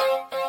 Çocuklar,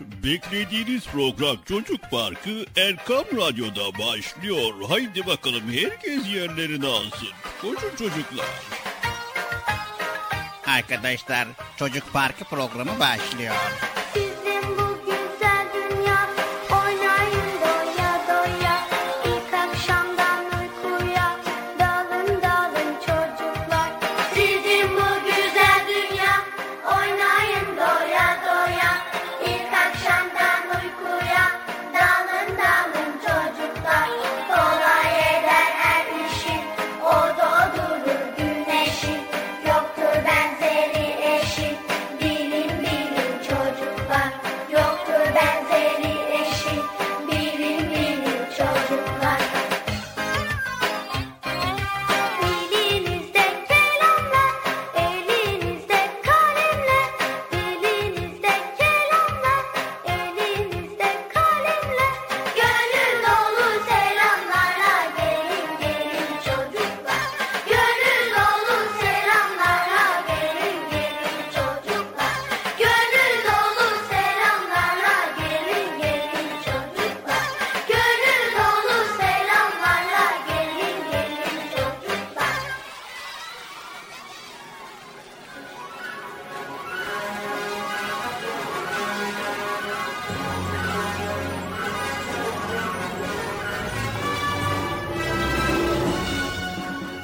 beklediğiniz program Çocuk Parkı Erkam Radyo'da başlıyor. Haydi bakalım herkes yerlerini alsın. Koşun çocuklar. Arkadaşlar, Çocuk Parkı programı başlıyor.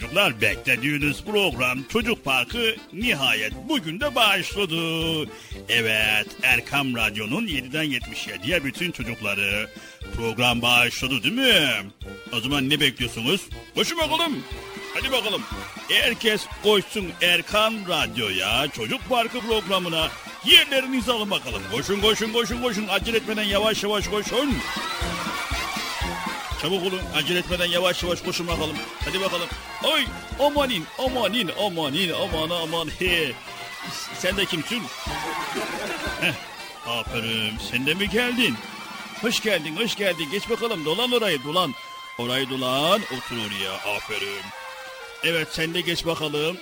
Çocuklar beklediğiniz program Çocuk Parkı nihayet bugün de başladı. Evet Erkam Radyo'nun 7'den 77'ye bütün çocukları program başladı değil mi? O zaman ne bekliyorsunuz? Koşun bakalım. Hadi bakalım. Herkes koşsun Erkan Radyo'ya, Çocuk Parkı programına yerlerinizi alın bakalım. Koşun koşun koşun koşun acele etmeden yavaş yavaş koşun. Çabuk olun acele etmeden yavaş yavaş koşun bakalım. Hadi bakalım. Oy amanin amanin amanin aman aman he. Sen de kimsin? Heh, aferin sen de mi geldin? Hoş geldin hoş geldin geç bakalım dolan orayı dolan. Orayı dolan otur oraya aferin. Evet sen de geç bakalım.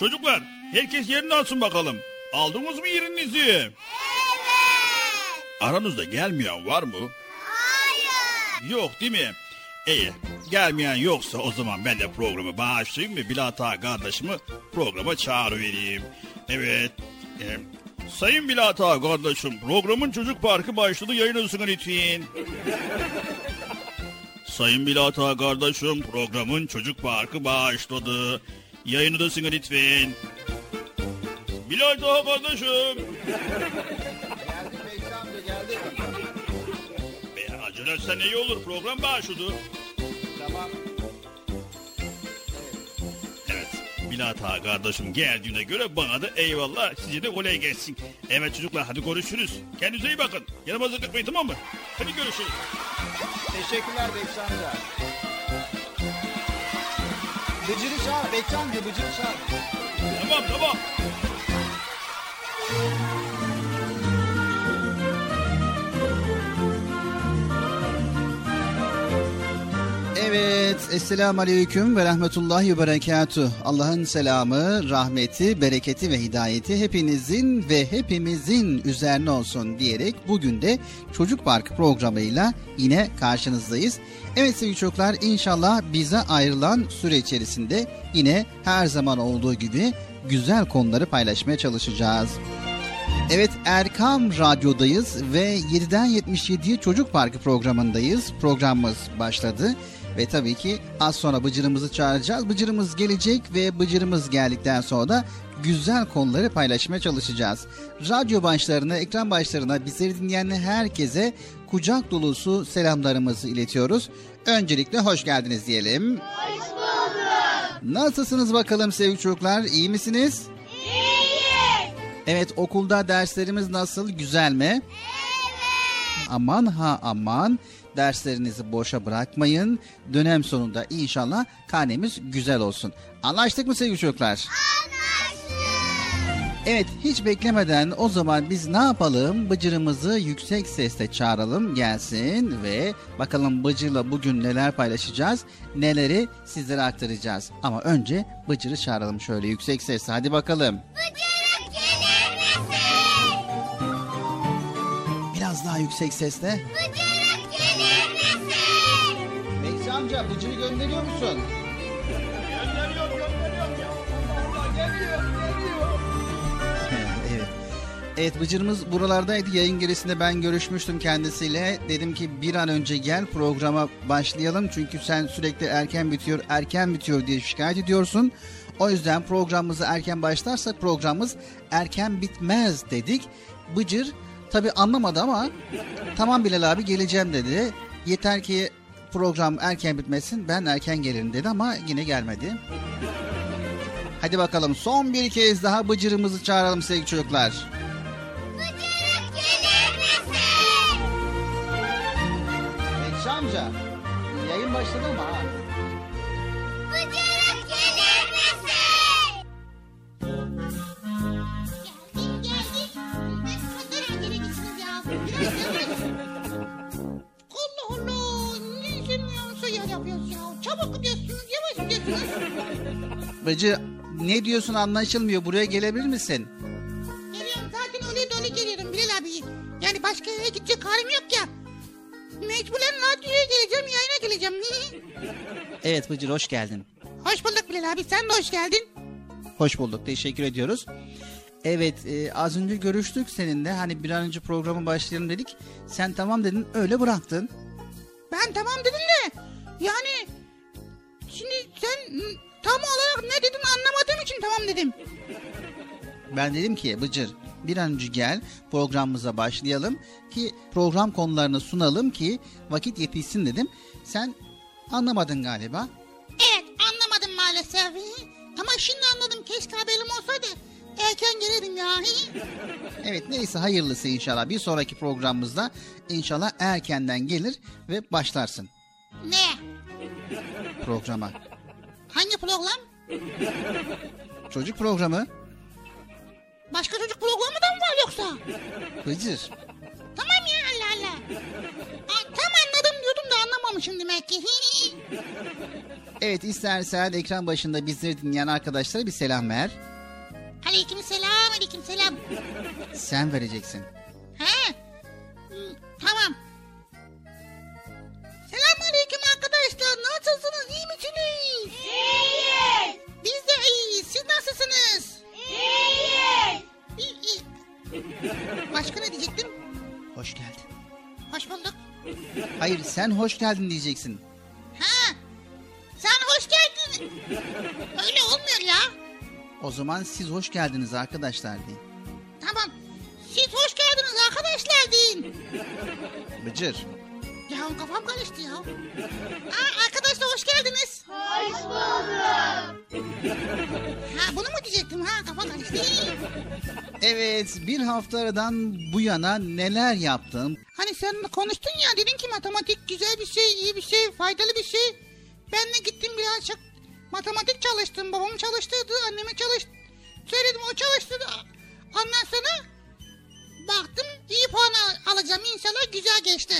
Çocuklar herkes yerini alsın bakalım. Aldınız mı yerinizi? Evet. Aranızda gelmeyen var mı? Yok değil mi? İyi. Gelmeyen yoksa o zaman ben de programı bağışlayayım ve Bilata kardeşimi programa çağırıvereyim. Evet. E, Sayın Bilata kardeşim programın çocuk parkı başladı yayınlasın lütfen. Sayın Bilata kardeşim programın çocuk parkı başladı. Yayını da lütfen. Bilata kardeşim. Geldik Beyci amca geldik. Etsen iyi olur program başladı. Tamam. Evet. Bilata kardeşim geldiğine göre bana da eyvallah size de kolay gelsin. Evet çocuklar hadi görüşürüz. Kendinize iyi bakın. Yanıma sıkmayın tamam mı? Hadi görüşürüz. Teşekkürler Bekçi amca. Bıcırı çağır Bekçi amca Bıcırı çağır. Tamam tamam. Evet, Esselamu Aleyküm ve Rahmetullahi ve Berekatuh. Allah'ın selamı, rahmeti, bereketi ve hidayeti hepinizin ve hepimizin üzerine olsun diyerek bugün de Çocuk Park programıyla yine karşınızdayız. Evet sevgili çocuklar inşallah bize ayrılan süre içerisinde yine her zaman olduğu gibi güzel konuları paylaşmaya çalışacağız. Evet Erkam Radyo'dayız ve 7'den 77'ye Çocuk Parkı programındayız. Programımız başladı ve tabii ki az sonra Bıcır'ımızı çağıracağız. Bıcır'ımız gelecek ve Bıcır'ımız geldikten sonra da güzel konuları paylaşmaya çalışacağız. Radyo başlarına, ekran başlarına bizleri dinleyen herkese kucak dolusu selamlarımızı iletiyoruz. Öncelikle hoş geldiniz diyelim. Hoş bulduk. Nasılsınız bakalım sevgili çocuklar? İyi misiniz? Evet okulda derslerimiz nasıl? Güzel mi? Evet. Aman ha aman derslerinizi boşa bırakmayın. Dönem sonunda inşallah karnemiz güzel olsun. Anlaştık mı sevgili çocuklar? Anlaştık. Evet hiç beklemeden o zaman biz ne yapalım? Bıcırımızı yüksek sesle çağıralım gelsin ve bakalım Bıcır'la bugün neler paylaşacağız, neleri sizlere aktaracağız. Ama önce Bıcır'ı çağıralım şöyle yüksek sesle hadi bakalım. Bıcırık gelir misin? Biraz daha yüksek sesle. Beyza amca Bıcır'ı gönderiyor musun? evet. Evet Bıcır'ımız buralardaydı. Yayın gerisinde ben görüşmüştüm kendisiyle. Dedim ki bir an önce gel programa başlayalım. Çünkü sen sürekli erken bitiyor, erken bitiyor diye şikayet ediyorsun. O yüzden programımızı erken başlarsak programımız erken bitmez dedik. Bıcır tabi anlamadı ama tamam Bilal abi geleceğim dedi. Yeter ki program erken bitmesin ben erken gelirim dedi ama yine gelmedi. Hadi bakalım son bir kez daha Bıcır'ımızı çağıralım sevgili çocuklar. Bıcırık gelir misin? Ekşi amca yayın başladı ama ha. Bıcırık Çabuk gidiyorsunuz, yavaş gidiyorsunuz. Bıcır ne diyorsun anlaşılmıyor buraya gelebilir misin? Geliyorum zaten öyle dolu geliyorum Bilal abi. Yani başka yere gidecek halim yok ya. Mecburen radyoya geleceğim, yayına geleceğim. Evet Bıcır hoş geldin. Hoş bulduk Bilal abi, sen de hoş geldin. Hoş bulduk. Teşekkür ediyoruz. Evet e, az önce görüştük seninle. Hani bir an önce programı başlayalım dedik. Sen tamam dedin öyle bıraktın. Ben tamam dedim de yani şimdi sen tam olarak ne dedin anlamadığım için tamam dedim. Ben dedim ki Bıcır bir an önce gel programımıza başlayalım ki program konularını sunalım ki vakit yetişsin dedim. Sen anlamadın galiba. Evet anlamadım maalesef. Ama şimdi anladım keşke haberim olsaydı erken gelirdim ya. Evet neyse hayırlısı inşallah. Bir sonraki programımızda inşallah erkenden gelir ve başlarsın Ne? Programa. Hangi program? Çocuk programı. Başka çocuk programı da mı var yoksa? Bıcır. Tamam ya Allah Allah. Aa, tam anladım diyordum da anlamamışım demek ki. Evet istersen ekran başında bizleri dinleyen arkadaşlara bir selam ver. Aleyküm selam aleyküm selam. Sen vereceksin. He. Tamam. Arkadaşlar. Nasılsınız? İyi misiniz? İyiyiz. Biz de iyiyiz. Siz nasılsınız? İyiyiz. İyi, iyi. Başka ne diyecektim? Hoş geldin. Hoş bulduk. Hayır sen hoş geldin diyeceksin. Ha. Sen hoş geldin. Öyle olmuyor ya. O zaman siz hoş geldiniz arkadaşlar deyin. Tamam. Siz hoş geldiniz arkadaşlar deyin. Bıcır. Ya kafam karıştı ya. Aa, arkadaşlar hoş geldiniz. Hoş bulduk. Ha bunu mu diyecektim ha kafa karıştı. Evet bir hafta aradan bu yana neler yaptın? Hani sen konuştun ya dedin ki matematik güzel bir şey, iyi bir şey, faydalı bir şey. Ben de gittim birazcık matematik çalıştım. Babam çalıştırdı, anneme çalış söyledim o çalıştırdı. Ondan sonra baktım iyi puan al- alacağım inşallah güzel geçti.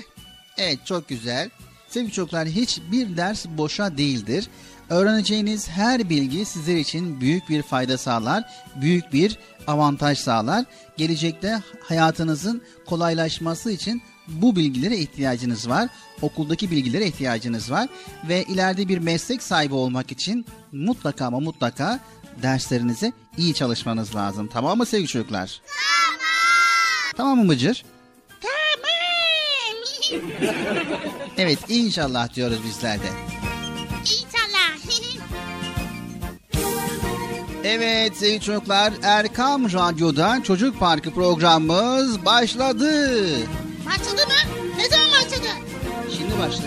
Evet çok güzel. Sevgili çocuklar hiçbir ders boşa değildir. Öğreneceğiniz her bilgi sizler için büyük bir fayda sağlar, büyük bir avantaj sağlar. Gelecekte hayatınızın kolaylaşması için bu bilgilere ihtiyacınız var. Okuldaki bilgilere ihtiyacınız var. Ve ileride bir meslek sahibi olmak için mutlaka ama mutlaka derslerinize iyi çalışmanız lazım. Tamam mı sevgili çocuklar? Tamam. Tamam mı Bıcır? Evet inşallah diyoruz bizler de. İnşallah. Evet sevgili çocuklar Erkam Radyo'da Çocuk Parkı programımız başladı. başladı mı? Ne zaman başladı? Şimdi başladı.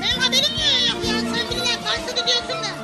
Benim haberim yok ya? Sen bile başladı diyorsun da.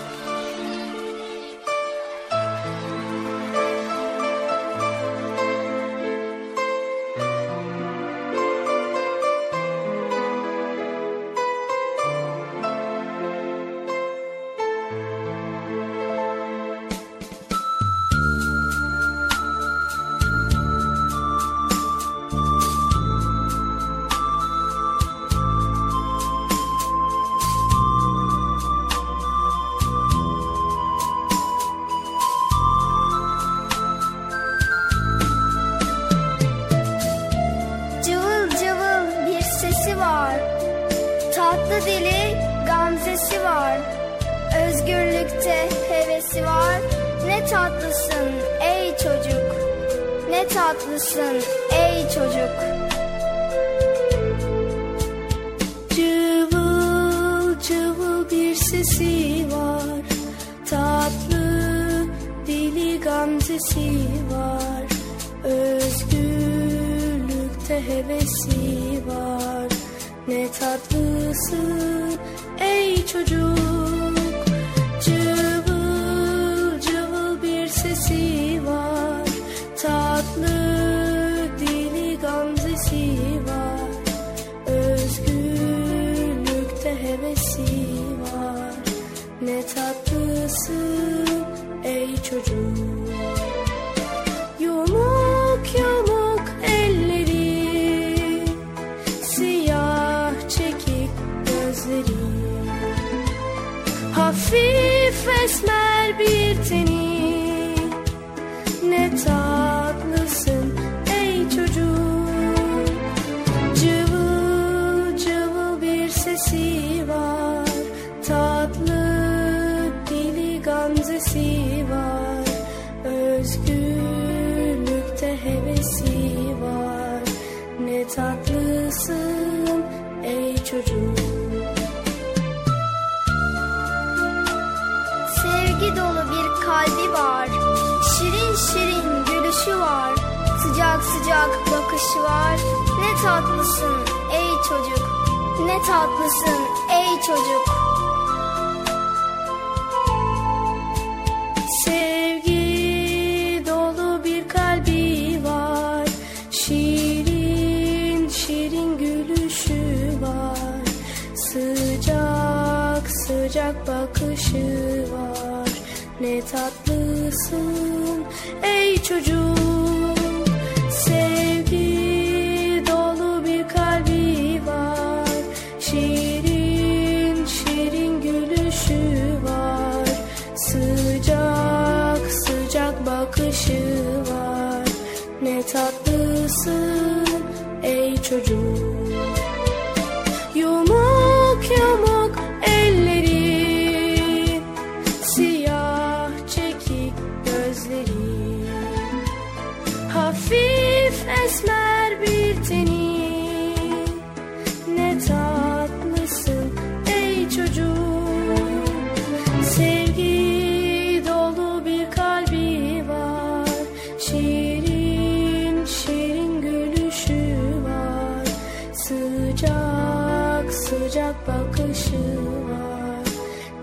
Sıcak bakışı var.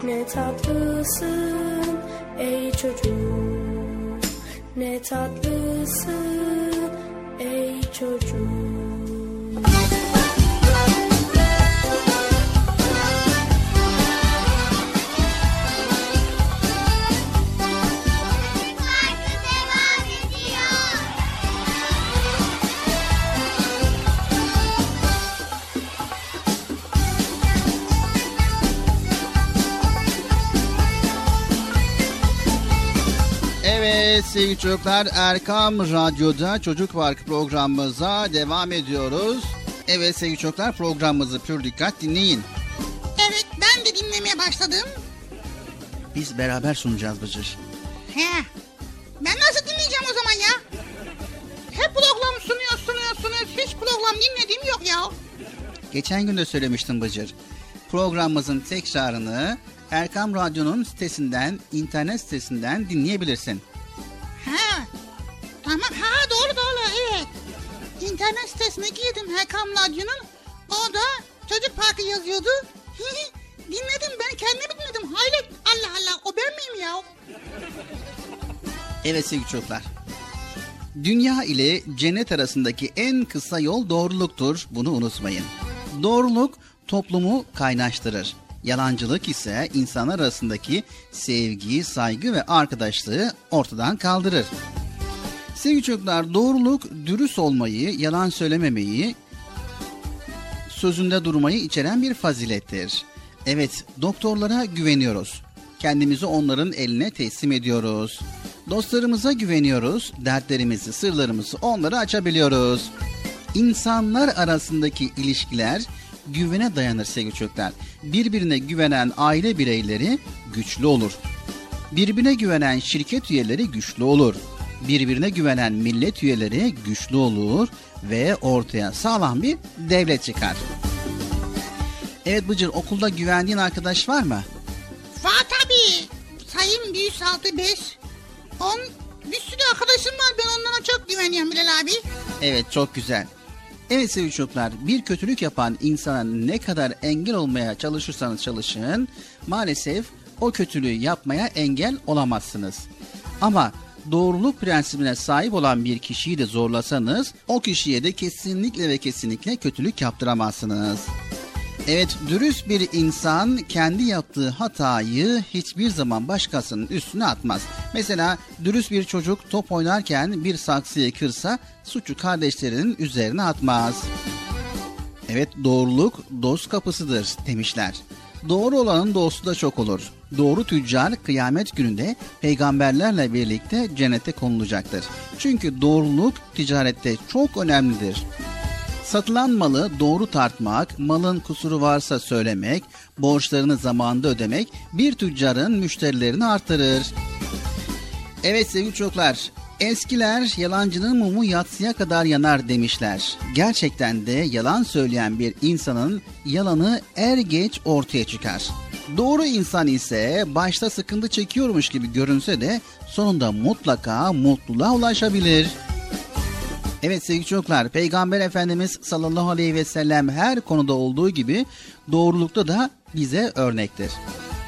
Ne tatlısın ey çocuk Ne tatlısın ey çocuk sevgili çocuklar Erkam Radyo'da Çocuk Park programımıza devam ediyoruz. Evet sevgili çocuklar programımızı pür dikkat dinleyin. Evet ben de dinlemeye başladım. Biz beraber sunacağız Bıcır. He. Ben nasıl dinleyeceğim o zaman ya? Hep program sunuyor sunuyorsunuz. Hiç program dinlediğim yok ya. Geçen gün de söylemiştim Bıcır. Programımızın tekrarını Erkam Radyo'nun sitesinden, internet sitesinden dinleyebilirsin. Ha. Tamam ha doğru doğru evet. İnternet sitesine girdim Hakan Radyo'nun. Orada çocuk parkı yazıyordu. dinledim ben kendimi dinledim. Hayret Allah Allah o ben miyim ya? Evet sevgili çocuklar. Dünya ile cennet arasındaki en kısa yol doğruluktur. Bunu unutmayın. Doğruluk toplumu kaynaştırır. Yalancılık ise insanlar arasındaki sevgi, saygı ve arkadaşlığı ortadan kaldırır. Sevgili çocuklar doğruluk dürüst olmayı, yalan söylememeyi, sözünde durmayı içeren bir fazilettir. Evet, doktorlara güveniyoruz. Kendimizi onların eline teslim ediyoruz. Dostlarımıza güveniyoruz. Dertlerimizi, sırlarımızı onlara açabiliyoruz. İnsanlar arasındaki ilişkiler güvene dayanır sevgili çocuklar. Birbirine güvenen aile bireyleri güçlü olur. Birbirine güvenen şirket üyeleri güçlü olur. Birbirine güvenen millet üyeleri güçlü olur ve ortaya sağlam bir devlet çıkar. Evet Bıcır okulda güvendiğin arkadaş var mı? Var tabii. Sayın 165. On, bir sürü arkadaşım var. Ben onlara çok güveniyorum Bilal abi. Evet çok güzel. Evet sevgili çocuklar bir kötülük yapan insana ne kadar engel olmaya çalışırsanız çalışın maalesef o kötülüğü yapmaya engel olamazsınız. Ama doğruluk prensibine sahip olan bir kişiyi de zorlasanız o kişiye de kesinlikle ve kesinlikle kötülük yaptıramazsınız. Evet dürüst bir insan kendi yaptığı hatayı hiçbir zaman başkasının üstüne atmaz. Mesela dürüst bir çocuk top oynarken bir saksıyı kırsa suçu kardeşlerinin üzerine atmaz. Evet doğruluk dost kapısıdır demişler. Doğru olanın dostu da çok olur. Doğru tüccar kıyamet gününde peygamberlerle birlikte cennete konulacaktır. Çünkü doğruluk ticarette çok önemlidir. Satılan malı doğru tartmak, malın kusuru varsa söylemek, borçlarını zamanında ödemek bir tüccarın müşterilerini artırır. Evet sevgili çocuklar, eskiler yalancının mumu yatsıya kadar yanar demişler. Gerçekten de yalan söyleyen bir insanın yalanı er geç ortaya çıkar. Doğru insan ise başta sıkıntı çekiyormuş gibi görünse de sonunda mutlaka mutluluğa ulaşabilir. Evet sevgili çocuklar, Peygamber Efendimiz sallallahu aleyhi ve sellem her konuda olduğu gibi doğrulukta da bize örnektir.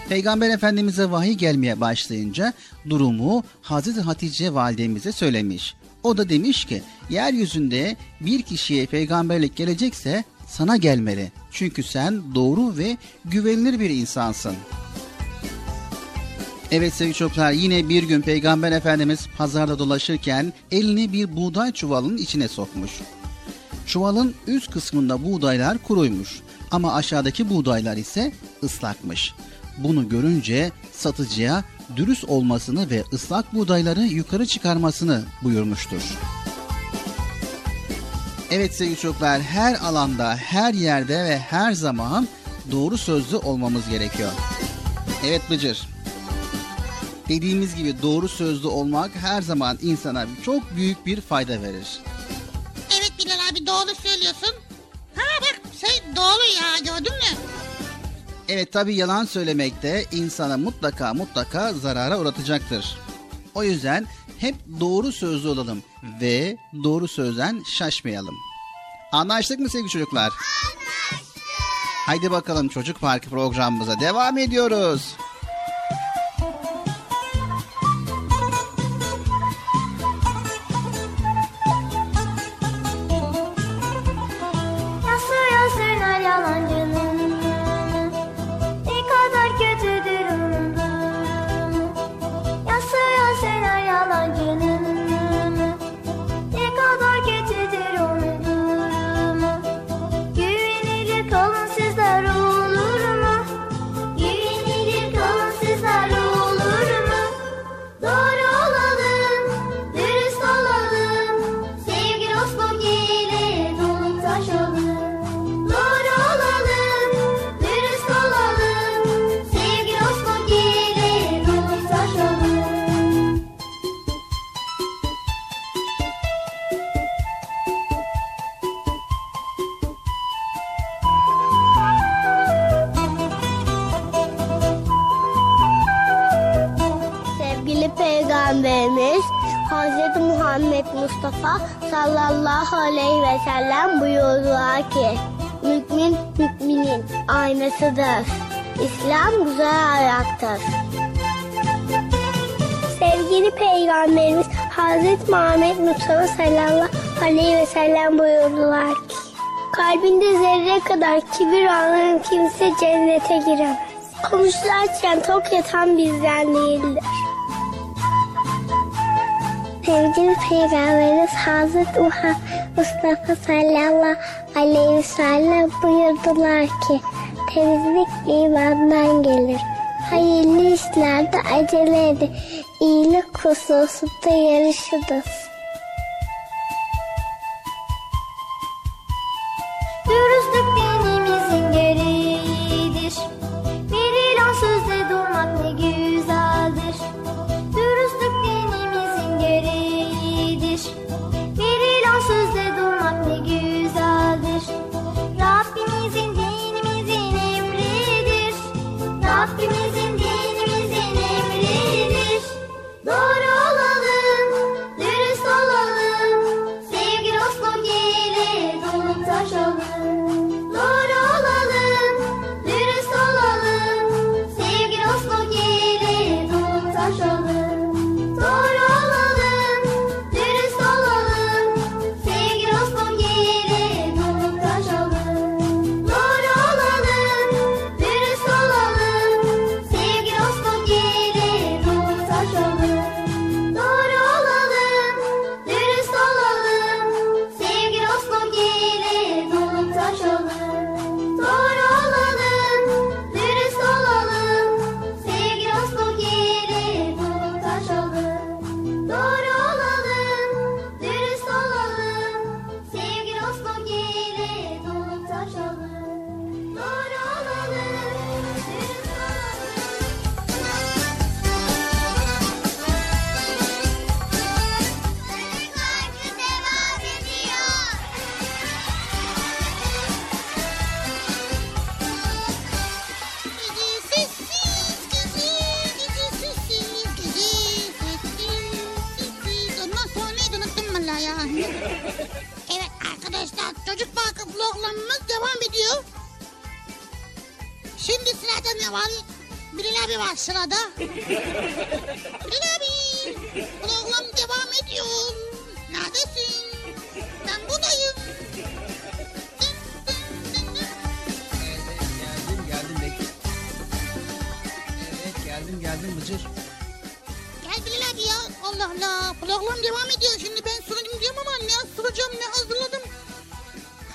Peygamber Efendimiz'e vahiy gelmeye başlayınca durumu Hazreti Hatice validemize söylemiş. O da demiş ki yeryüzünde bir kişiye peygamberlik gelecekse sana gelmeli. Çünkü sen doğru ve güvenilir bir insansın. Evet sevgili çocuklar yine bir gün Peygamber Efendimiz pazarda dolaşırken elini bir buğday çuvalının içine sokmuş. Çuvalın üst kısmında buğdaylar kuruymuş ama aşağıdaki buğdaylar ise ıslakmış. Bunu görünce satıcıya dürüst olmasını ve ıslak buğdayları yukarı çıkarmasını buyurmuştur. Evet sevgili çocuklar her alanda, her yerde ve her zaman doğru sözlü olmamız gerekiyor. Evet Bıcır. Dediğimiz gibi doğru sözlü olmak her zaman insana çok büyük bir fayda verir. Evet Bilal abi doğru söylüyorsun. Ha bak şey doğru ya gördün mü? Evet tabi yalan söylemek de insana mutlaka mutlaka zarara uğratacaktır. O yüzden hep doğru sözlü olalım ve doğru sözden şaşmayalım. Anlaştık mı sevgili çocuklar? Anlaştık. Haydi bakalım çocuk parkı programımıza devam ediyoruz. Mustafa sallallahu aleyhi ve sellem buyurdular ki Mümin müminin aynasıdır. İslam güzel ayaktır. Sevgili Peygamberimiz Hazreti Muhammed Mustafa sallallahu aleyhi ve sellem buyurdular ki Kalbinde zerre kadar kibir olan kimse cennete giremez. Konuşlarken tok yatan bizden değildir. Sevgili Peygamberimiz Hazreti Mustafa sallallahu aleyhi ve sellem buyurdular ki temizlik imandan gelir. Hayırlı işlerde acele edin. İyilik hususunda yarışınız.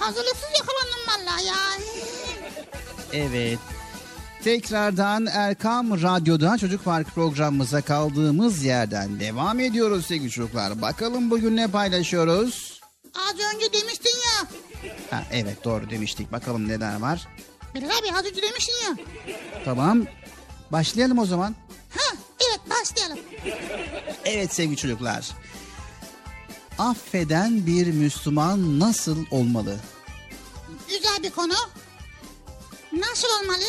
Hazırlıksız yakalandım valla ya. Evet. Tekrardan Erkam Radyo'da Çocuk Park programımıza kaldığımız yerden devam ediyoruz sevgili çocuklar. Bakalım bugün ne paylaşıyoruz? Az önce demiştin ya. Ha, evet doğru demiştik. Bakalım neler var. Bilal abi az önce demiştin ya. Tamam. Başlayalım o zaman. Ha evet başlayalım. Evet sevgili çocuklar. Affeden bir Müslüman nasıl olmalı? Güzel bir konu. Nasıl olmalı?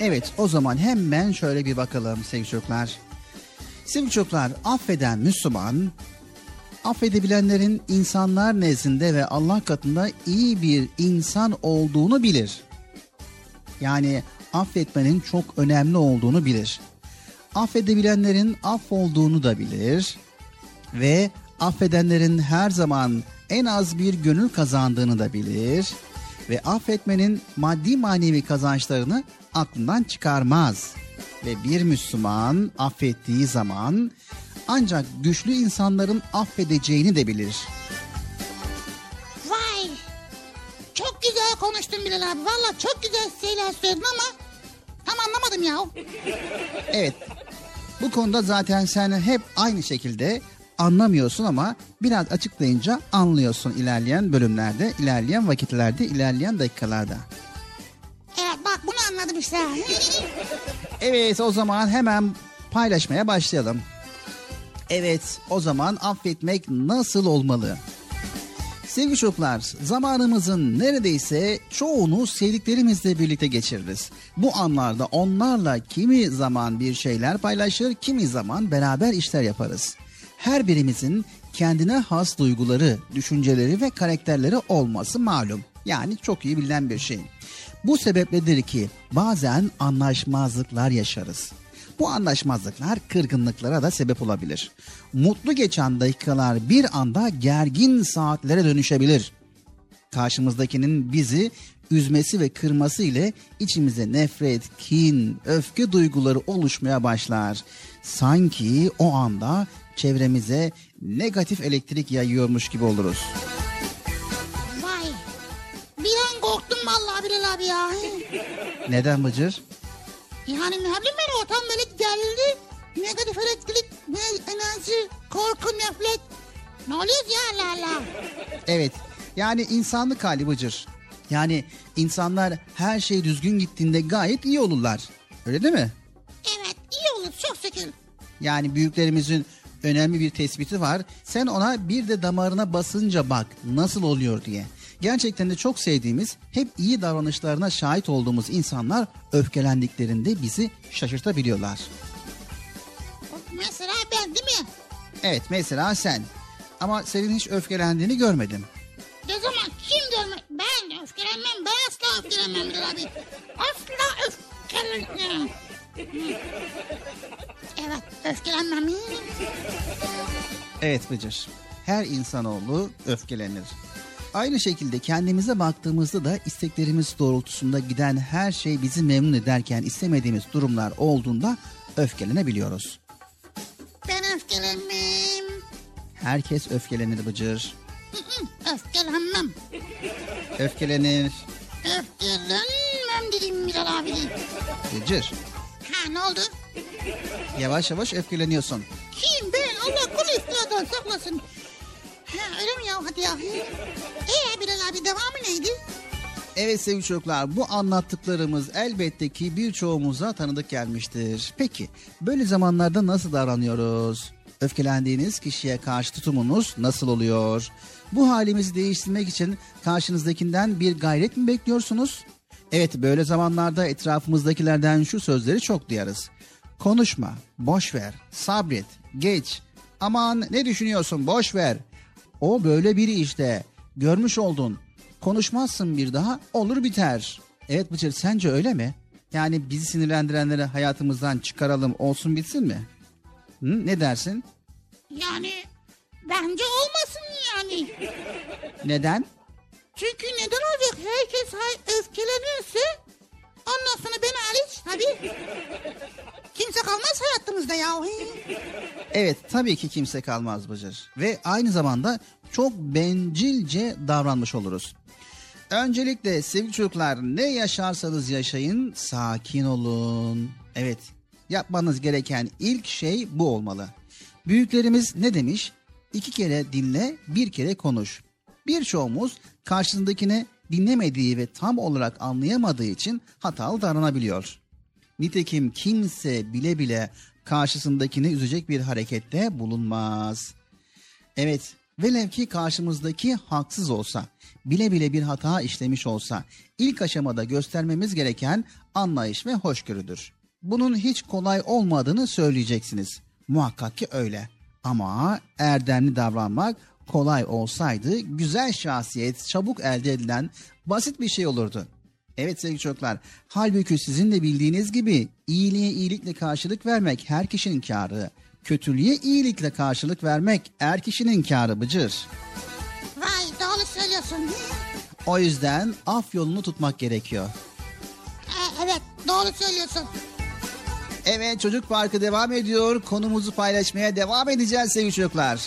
Evet o zaman hemen şöyle bir bakalım sevgili çocuklar. Sevgili çocuklar affeden Müslüman affedebilenlerin insanlar nezdinde ve Allah katında iyi bir insan olduğunu bilir. Yani affetmenin çok önemli olduğunu bilir. Affedebilenlerin aff olduğunu da bilir ve affedenlerin her zaman en az bir gönül kazandığını da bilir ve affetmenin maddi manevi kazançlarını aklından çıkarmaz. Ve bir Müslüman affettiği zaman ancak güçlü insanların affedeceğini de bilir. Vay. Çok güzel konuştun Bilal abi. Valla çok güzel şeyler söyledin ama tam anlamadım ya. Evet. Bu konuda zaten sen hep aynı şekilde anlamıyorsun ama biraz açıklayınca anlıyorsun ilerleyen bölümlerde, ilerleyen vakitlerde, ilerleyen dakikalarda. Evet bak bunu anladım işte. Evet o zaman hemen paylaşmaya başlayalım. Evet o zaman affetmek nasıl olmalı? Sevgili çocuklar zamanımızın neredeyse çoğunu sevdiklerimizle birlikte geçiririz. Bu anlarda onlarla kimi zaman bir şeyler paylaşır, kimi zaman beraber işler yaparız. Her birimizin kendine has duyguları, düşünceleri ve karakterleri olması malum. Yani çok iyi bilinen bir şey. Bu sebepledir ki bazen anlaşmazlıklar yaşarız. Bu anlaşmazlıklar kırgınlıklara da sebep olabilir. Mutlu geçen dakikalar bir anda gergin saatlere dönüşebilir. Karşımızdakinin bizi üzmesi ve kırması ile içimize nefret, kin, öfke duyguları oluşmaya başlar. Sanki o anda çevremize negatif elektrik yayıyormuş gibi oluruz. Vay. Bir an korktum vallahi Bilal abi ya. Neden Bıcır? Yani ne bileyim ben ortam böyle gerildi. Negatif elektrik, ne enerji, korku, nefret. Ne oluyor ya Allah Allah. Evet yani insanlık hali Bıcır. Yani insanlar her şey düzgün gittiğinde gayet iyi olurlar. Öyle değil mi? Evet iyi olur çok şükür. Yani büyüklerimizin önemli bir tespiti var. Sen ona bir de damarına basınca bak nasıl oluyor diye. Gerçekten de çok sevdiğimiz, hep iyi davranışlarına şahit olduğumuz insanlar öfkelendiklerinde bizi şaşırtabiliyorlar. Mesela ben değil mi? Evet mesela sen. Ama senin hiç öfkelendiğini görmedim. Ne zaman kim görme? Ben öfkelenmem. Ben asla öfkelenmem Bilal abi. Asla öfkelenmem. Evet öfkelenmem. Evet Bıcır. Her insanoğlu öfkelenir. Aynı şekilde kendimize baktığımızda da isteklerimiz doğrultusunda giden her şey bizi memnun ederken istemediğimiz durumlar olduğunda öfkelenebiliyoruz. Ben öfkelenmem. Herkes öfkelenir Bıcır. Öfkelenmem. Öfkelenir. Öfkelenmem dedim Bilal abi. Bıcır. Ha ne oldu? Yavaş yavaş öfkeleniyorsun. Kim ben? Allah kul iftiradan saklasın. Ha öyle mi ya hadi ya. Ee Bilal abi devamı neydi? Evet sevgili çocuklar bu anlattıklarımız elbette ki birçoğumuza tanıdık gelmiştir. Peki böyle zamanlarda nasıl davranıyoruz? Öfkelendiğiniz kişiye karşı tutumunuz nasıl oluyor? Bu halimizi değiştirmek için karşınızdakinden bir gayret mi bekliyorsunuz? Evet böyle zamanlarda etrafımızdakilerden şu sözleri çok duyarız. Konuşma, boş ver, sabret, geç. Aman ne düşünüyorsun boş ver. O böyle biri işte. Görmüş oldun. Konuşmazsın bir daha olur biter. Evet Bıcır sence öyle mi? Yani bizi sinirlendirenleri hayatımızdan çıkaralım olsun bitsin mi? Hı, ne dersin? Yani bence olmasın yani. Neden? Çünkü neden olacak? Herkes öfkelenirse ondan sonra beni hariç tabii. Kimse kalmaz hayatımızda ya. Evet tabii ki kimse kalmaz Bıcır. Ve aynı zamanda çok bencilce davranmış oluruz. Öncelikle sevgili çocuklar ne yaşarsanız yaşayın sakin olun. Evet yapmanız gereken ilk şey bu olmalı. Büyüklerimiz ne demiş? İki kere dinle bir kere konuş. Birçoğumuz karşısındakini dinlemediği ve tam olarak anlayamadığı için hatalı davranabiliyor. Nitekim kimse bile bile karşısındakini üzecek bir harekette bulunmaz. Evet, velev ki karşımızdaki haksız olsa, bile bile bir hata işlemiş olsa, ilk aşamada göstermemiz gereken anlayış ve hoşgörüdür. Bunun hiç kolay olmadığını söyleyeceksiniz. Muhakkak ki öyle. Ama erdemli davranmak kolay olsaydı güzel şahsiyet çabuk elde edilen basit bir şey olurdu. Evet sevgili çocuklar, halbuki sizin de bildiğiniz gibi iyiliğe iyilikle karşılık vermek her kişinin kârı. Kötülüğe iyilikle karşılık vermek er kişinin kârı bıcır. Vay doğru söylüyorsun. O yüzden af yolunu tutmak gerekiyor. E, evet doğru söylüyorsun. Evet Çocuk Parkı devam ediyor. Konumuzu paylaşmaya devam edeceğiz sevgili çocuklar.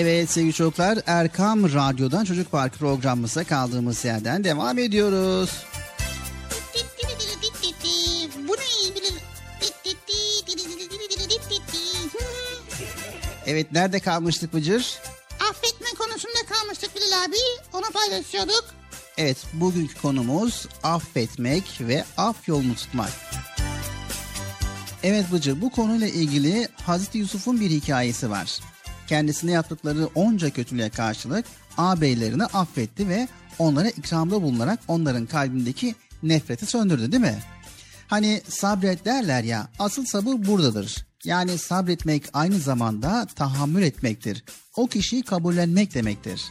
Evet sevgili çocuklar Erkam Radyo'dan Çocuk Parkı programımıza kaldığımız yerden devam ediyoruz. Evet nerede kalmıştık Bıcır? Affetme konusunda kalmıştık Bilal abi. Onu paylaşıyorduk. Evet bugünkü konumuz affetmek ve af yolunu tutmak. Evet Bıcır bu konuyla ilgili Hazreti Yusuf'un bir hikayesi var. Kendisine yaptıkları onca kötülüğe karşılık ağabeylerini affetti ve onlara ikramda bulunarak onların kalbindeki nefreti söndürdü değil mi? Hani sabret derler ya asıl sabır buradadır. Yani sabretmek aynı zamanda tahammül etmektir. O kişiyi kabullenmek demektir.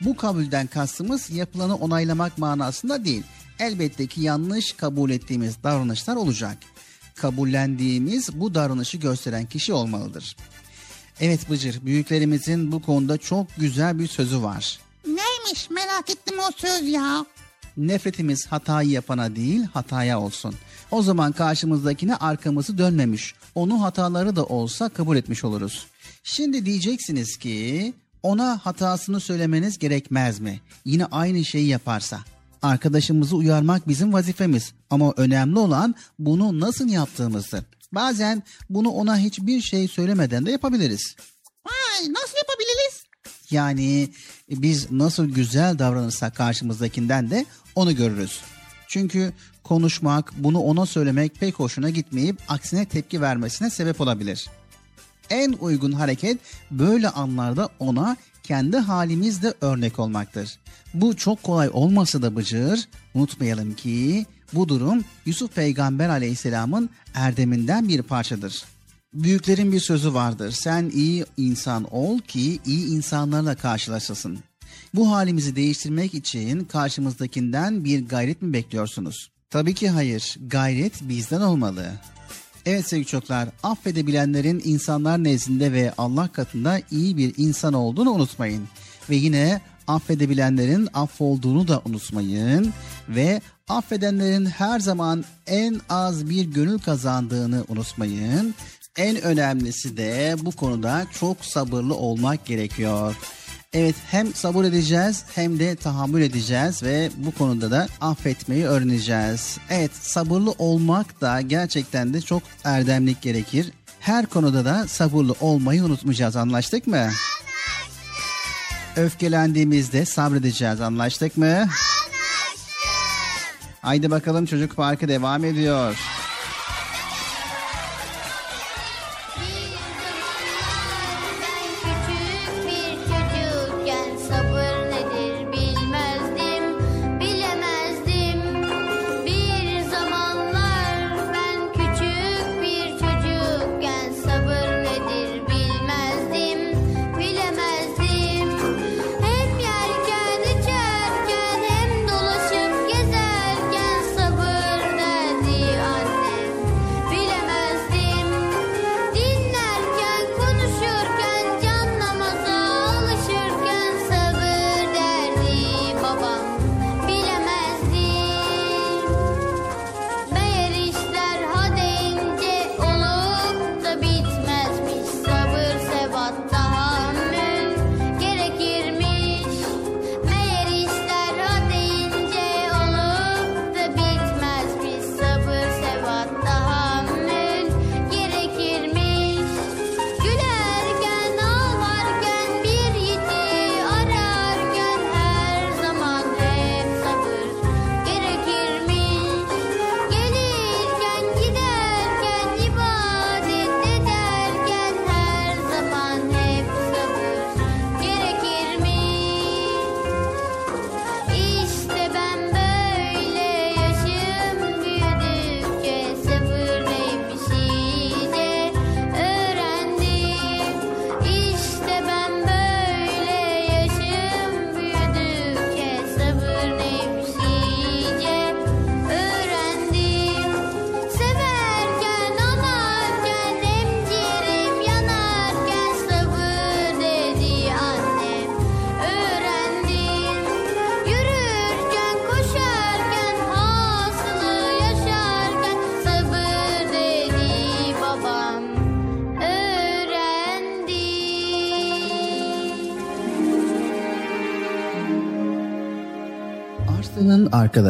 Bu kabulden kastımız yapılanı onaylamak manasında değil. Elbette ki yanlış kabul ettiğimiz davranışlar olacak. Kabullendiğimiz bu davranışı gösteren kişi olmalıdır. Evet Bıcır, büyüklerimizin bu konuda çok güzel bir sözü var. Neymiş merak ettim o söz ya. Nefretimiz hatayı yapana değil hataya olsun. O zaman karşımızdakine arkamızı dönmemiş, onun hataları da olsa kabul etmiş oluruz. Şimdi diyeceksiniz ki ona hatasını söylemeniz gerekmez mi? Yine aynı şeyi yaparsa. Arkadaşımızı uyarmak bizim vazifemiz ama önemli olan bunu nasıl yaptığımızdır. Bazen bunu ona hiçbir şey söylemeden de yapabiliriz. Vay nasıl yapabiliriz? Yani biz nasıl güzel davranırsak karşımızdakinden de onu görürüz. Çünkü konuşmak, bunu ona söylemek pek hoşuna gitmeyip aksine tepki vermesine sebep olabilir. En uygun hareket böyle anlarda ona kendi halimizde örnek olmaktır. Bu çok kolay olmasa da Bıcır, unutmayalım ki bu durum Yusuf Peygamber aleyhisselamın erdeminden bir parçadır. Büyüklerin bir sözü vardır. Sen iyi insan ol ki iyi insanlarla karşılaşasın. Bu halimizi değiştirmek için karşımızdakinden bir gayret mi bekliyorsunuz? Tabii ki hayır. Gayret bizden olmalı. Evet sevgili çocuklar, affedebilenlerin insanlar nezdinde ve Allah katında iyi bir insan olduğunu unutmayın. Ve yine affedebilenlerin affolduğunu da unutmayın. Ve affedenlerin her zaman en az bir gönül kazandığını unutmayın. En önemlisi de bu konuda çok sabırlı olmak gerekiyor. Evet hem sabır edeceğiz hem de tahammül edeceğiz ve bu konuda da affetmeyi öğreneceğiz. Evet sabırlı olmak da gerçekten de çok erdemlik gerekir. Her konuda da sabırlı olmayı unutmayacağız anlaştık mı? Anlaştık. Öfkelendiğimizde sabredeceğiz anlaştık mı? Anlaştık. Haydi bakalım çocuk parkı devam ediyor.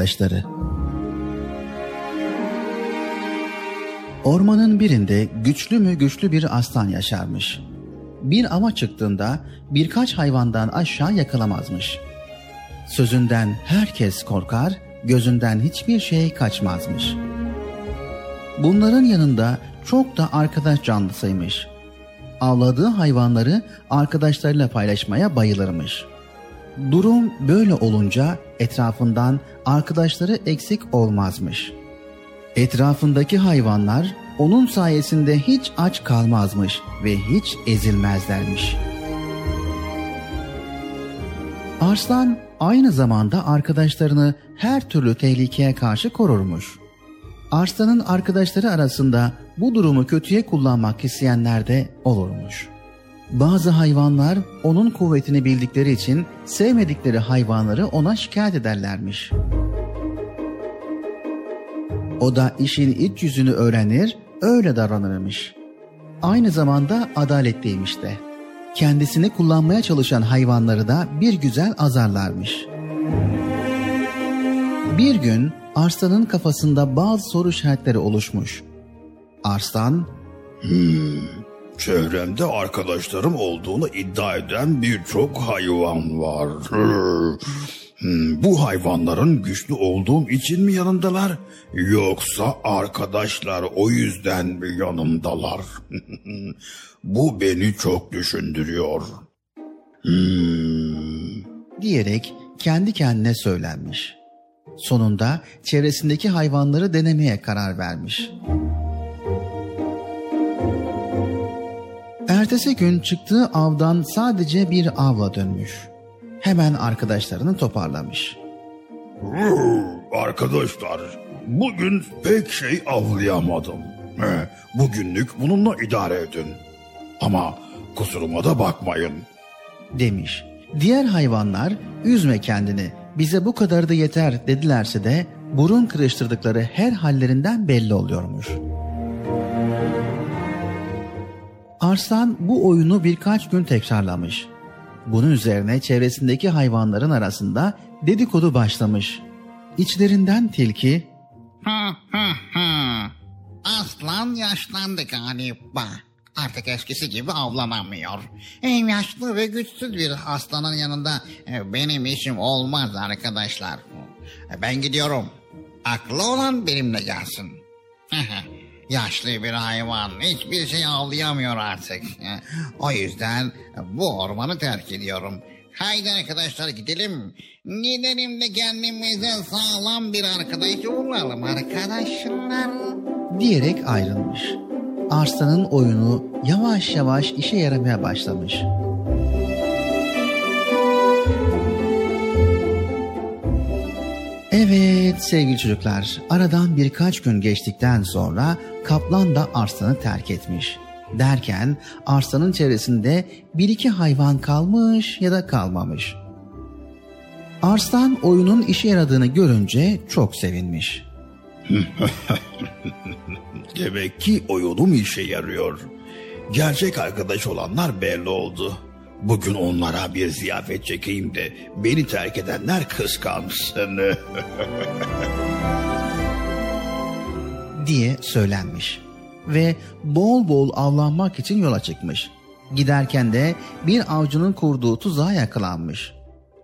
Arkadaşları. Ormanın birinde güçlü mü güçlü bir aslan yaşarmış. Bir ava çıktığında birkaç hayvandan aşağı yakalamazmış. Sözünden herkes korkar, gözünden hiçbir şey kaçmazmış. Bunların yanında çok da arkadaş canlısıymış. avladığı hayvanları arkadaşlarıyla paylaşmaya bayılırmış. Durum böyle olunca etrafından arkadaşları eksik olmazmış. Etrafındaki hayvanlar onun sayesinde hiç aç kalmazmış ve hiç ezilmezlermiş. Arslan aynı zamanda arkadaşlarını her türlü tehlikeye karşı korurmuş. Arslan'ın arkadaşları arasında bu durumu kötüye kullanmak isteyenler de olurmuş. Bazı hayvanlar onun kuvvetini bildikleri için sevmedikleri hayvanları ona şikayet ederlermiş. O da işin iç yüzünü öğrenir, öyle davranırmış. Aynı zamanda adaletliymiş de. Kendisini kullanmaya çalışan hayvanları da bir güzel azarlarmış. Bir gün Arslan'ın kafasında bazı soru işaretleri oluşmuş. Arslan, Hmm, çevremde arkadaşlarım olduğunu iddia eden birçok hayvan var. Hmm, bu hayvanların güçlü olduğum için mi yanımdalar? Yoksa arkadaşlar o yüzden mi yanımdalar? bu beni çok düşündürüyor. Hmm. diyerek kendi kendine söylenmiş. Sonunda çevresindeki hayvanları denemeye karar vermiş. Ertesi gün çıktığı avdan sadece bir avla dönmüş. Hemen arkadaşlarını toparlamış. Arkadaşlar, bugün pek şey avlayamadım. Bugünlük bununla idare edin. Ama kusuruma da bakmayın. demiş. Diğer hayvanlar üzme kendini bize bu kadar da yeter dedilerse de burun kırıştırdıkları her hallerinden belli oluyormuş. Arslan bu oyunu birkaç gün tekrarlamış. Bunun üzerine çevresindeki hayvanların arasında dedikodu başlamış. İçlerinden tilki. Aslan yaşlandı galiba. Artık eskisi gibi avlanamıyor. En yaşlı ve güçsüz bir aslanın yanında e, benim işim olmaz arkadaşlar. E, Ben gidiyorum. Aklı olan benimle gelsin. Yaşlı bir hayvan hiçbir şey avlayamıyor artık. O yüzden bu ormanı terk ediyorum. Haydi arkadaşlar gidelim. Gidelim de kendimize sağlam bir arkadaş bulalım arkadaşlar. diyerek ayrılmış. Arslan'ın oyunu yavaş yavaş işe yaramaya başlamış. Evet sevgili çocuklar, aradan birkaç gün geçtikten sonra kaplan da Arslan'ı terk etmiş. Derken Arslan'ın çevresinde bir iki hayvan kalmış ya da kalmamış. Arslan oyunun işe yaradığını görünce çok sevinmiş. Demek ki oyunum işe yarıyor. Gerçek arkadaş olanlar belli oldu. Bugün onlara bir ziyafet çekeyim de beni terk edenler kıskansın. diye söylenmiş ve bol bol avlanmak için yola çıkmış. Giderken de bir avcının kurduğu tuzağa yakalanmış.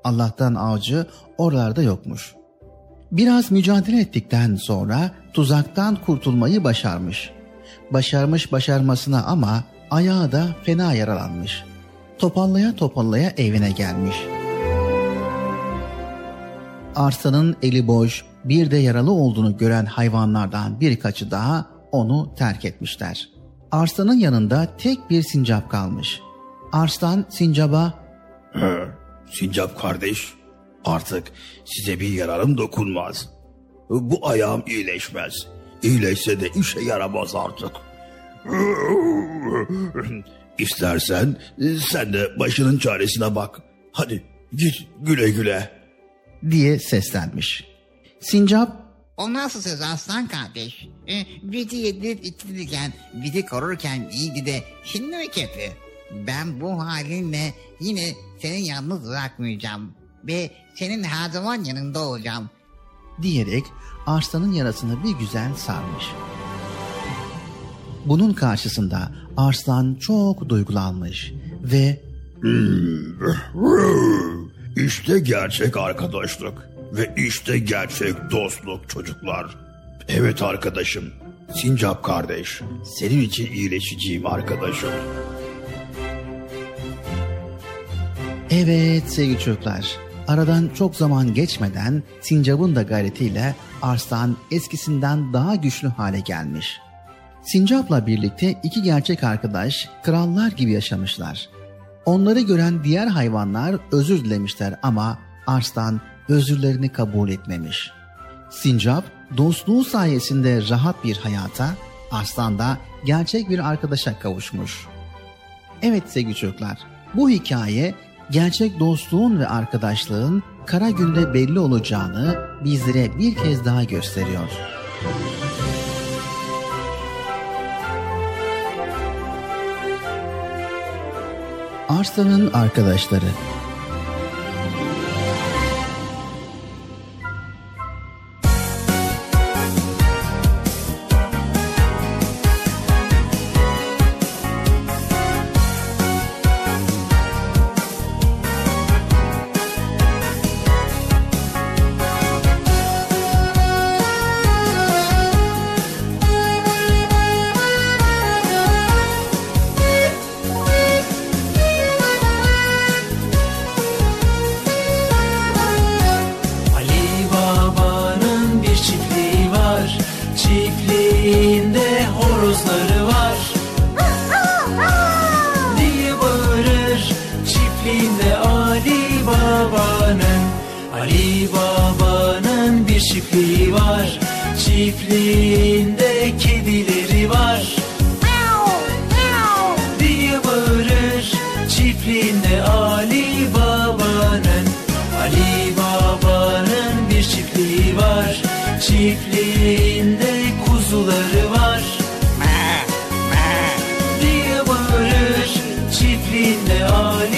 Allah'tan avcı oralarda yokmuş. Biraz mücadele ettikten sonra tuzaktan kurtulmayı başarmış. Başarmış başarmasına ama ayağı da fena yaralanmış. Topallaya topallaya evine gelmiş. Arslanın eli boş, bir de yaralı olduğunu gören hayvanlardan birkaçı daha onu terk etmişler. Arslanın yanında tek bir sincap kalmış. Arslan sincaba Sincap kardeş, artık size bir yararım dokunmaz. Bu ayağım iyileşmez. İyileşse de işe yaramaz artık. İstersen sen de başının çaresine bak. Hadi git güle güle. diye seslenmiş. Sincap O nasıl söz aslan kardeş? E, bizi yedirip içtirirken, bizi korurken iyiydi de şimdi mi kötü? Ben bu halinle yine seni yalnız bırakmayacağım. Ve senin her zaman yanında olacağım. diyerek Arslan'ın yarasını bir güzel sarmış. Bunun karşısında Arslan çok duygulanmış ve İşte gerçek arkadaşlık ve işte gerçek dostluk çocuklar. Evet arkadaşım, Sincap kardeş, senin için iyileşeceğim arkadaşım. Evet sevgili çocuklar, aradan çok zaman geçmeden Sincap'ın da gayretiyle Arslan eskisinden daha güçlü hale gelmiş. Sincap'la birlikte iki gerçek arkadaş krallar gibi yaşamışlar. Onları gören diğer hayvanlar özür dilemişler ama Arslan özürlerini kabul etmemiş. Sincap dostluğu sayesinde rahat bir hayata, Arslan da gerçek bir arkadaşa kavuşmuş. Evet sevgili çocuklar, bu hikaye gerçek dostluğun ve arkadaşlığın kara günde belli olacağını bizlere bir kez daha gösteriyor. Arslan'ın arkadaşları Ali Baba'nın bir çiftliği var. Çiftliğinde kedileri var. diye bağırır çiftliğinde Ali Baba'nın. Ali Baba'nın bir çiftliği var. Çiftliğinde kuzuları var. diye bağırır çiftliğinde Ali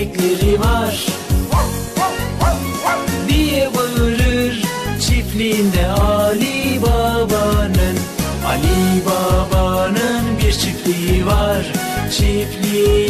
köpekleri var. Diye bağırır? Çiftliğinde Ali Baba'nın Ali Baba'nın bir çiftliği var. Çiftliği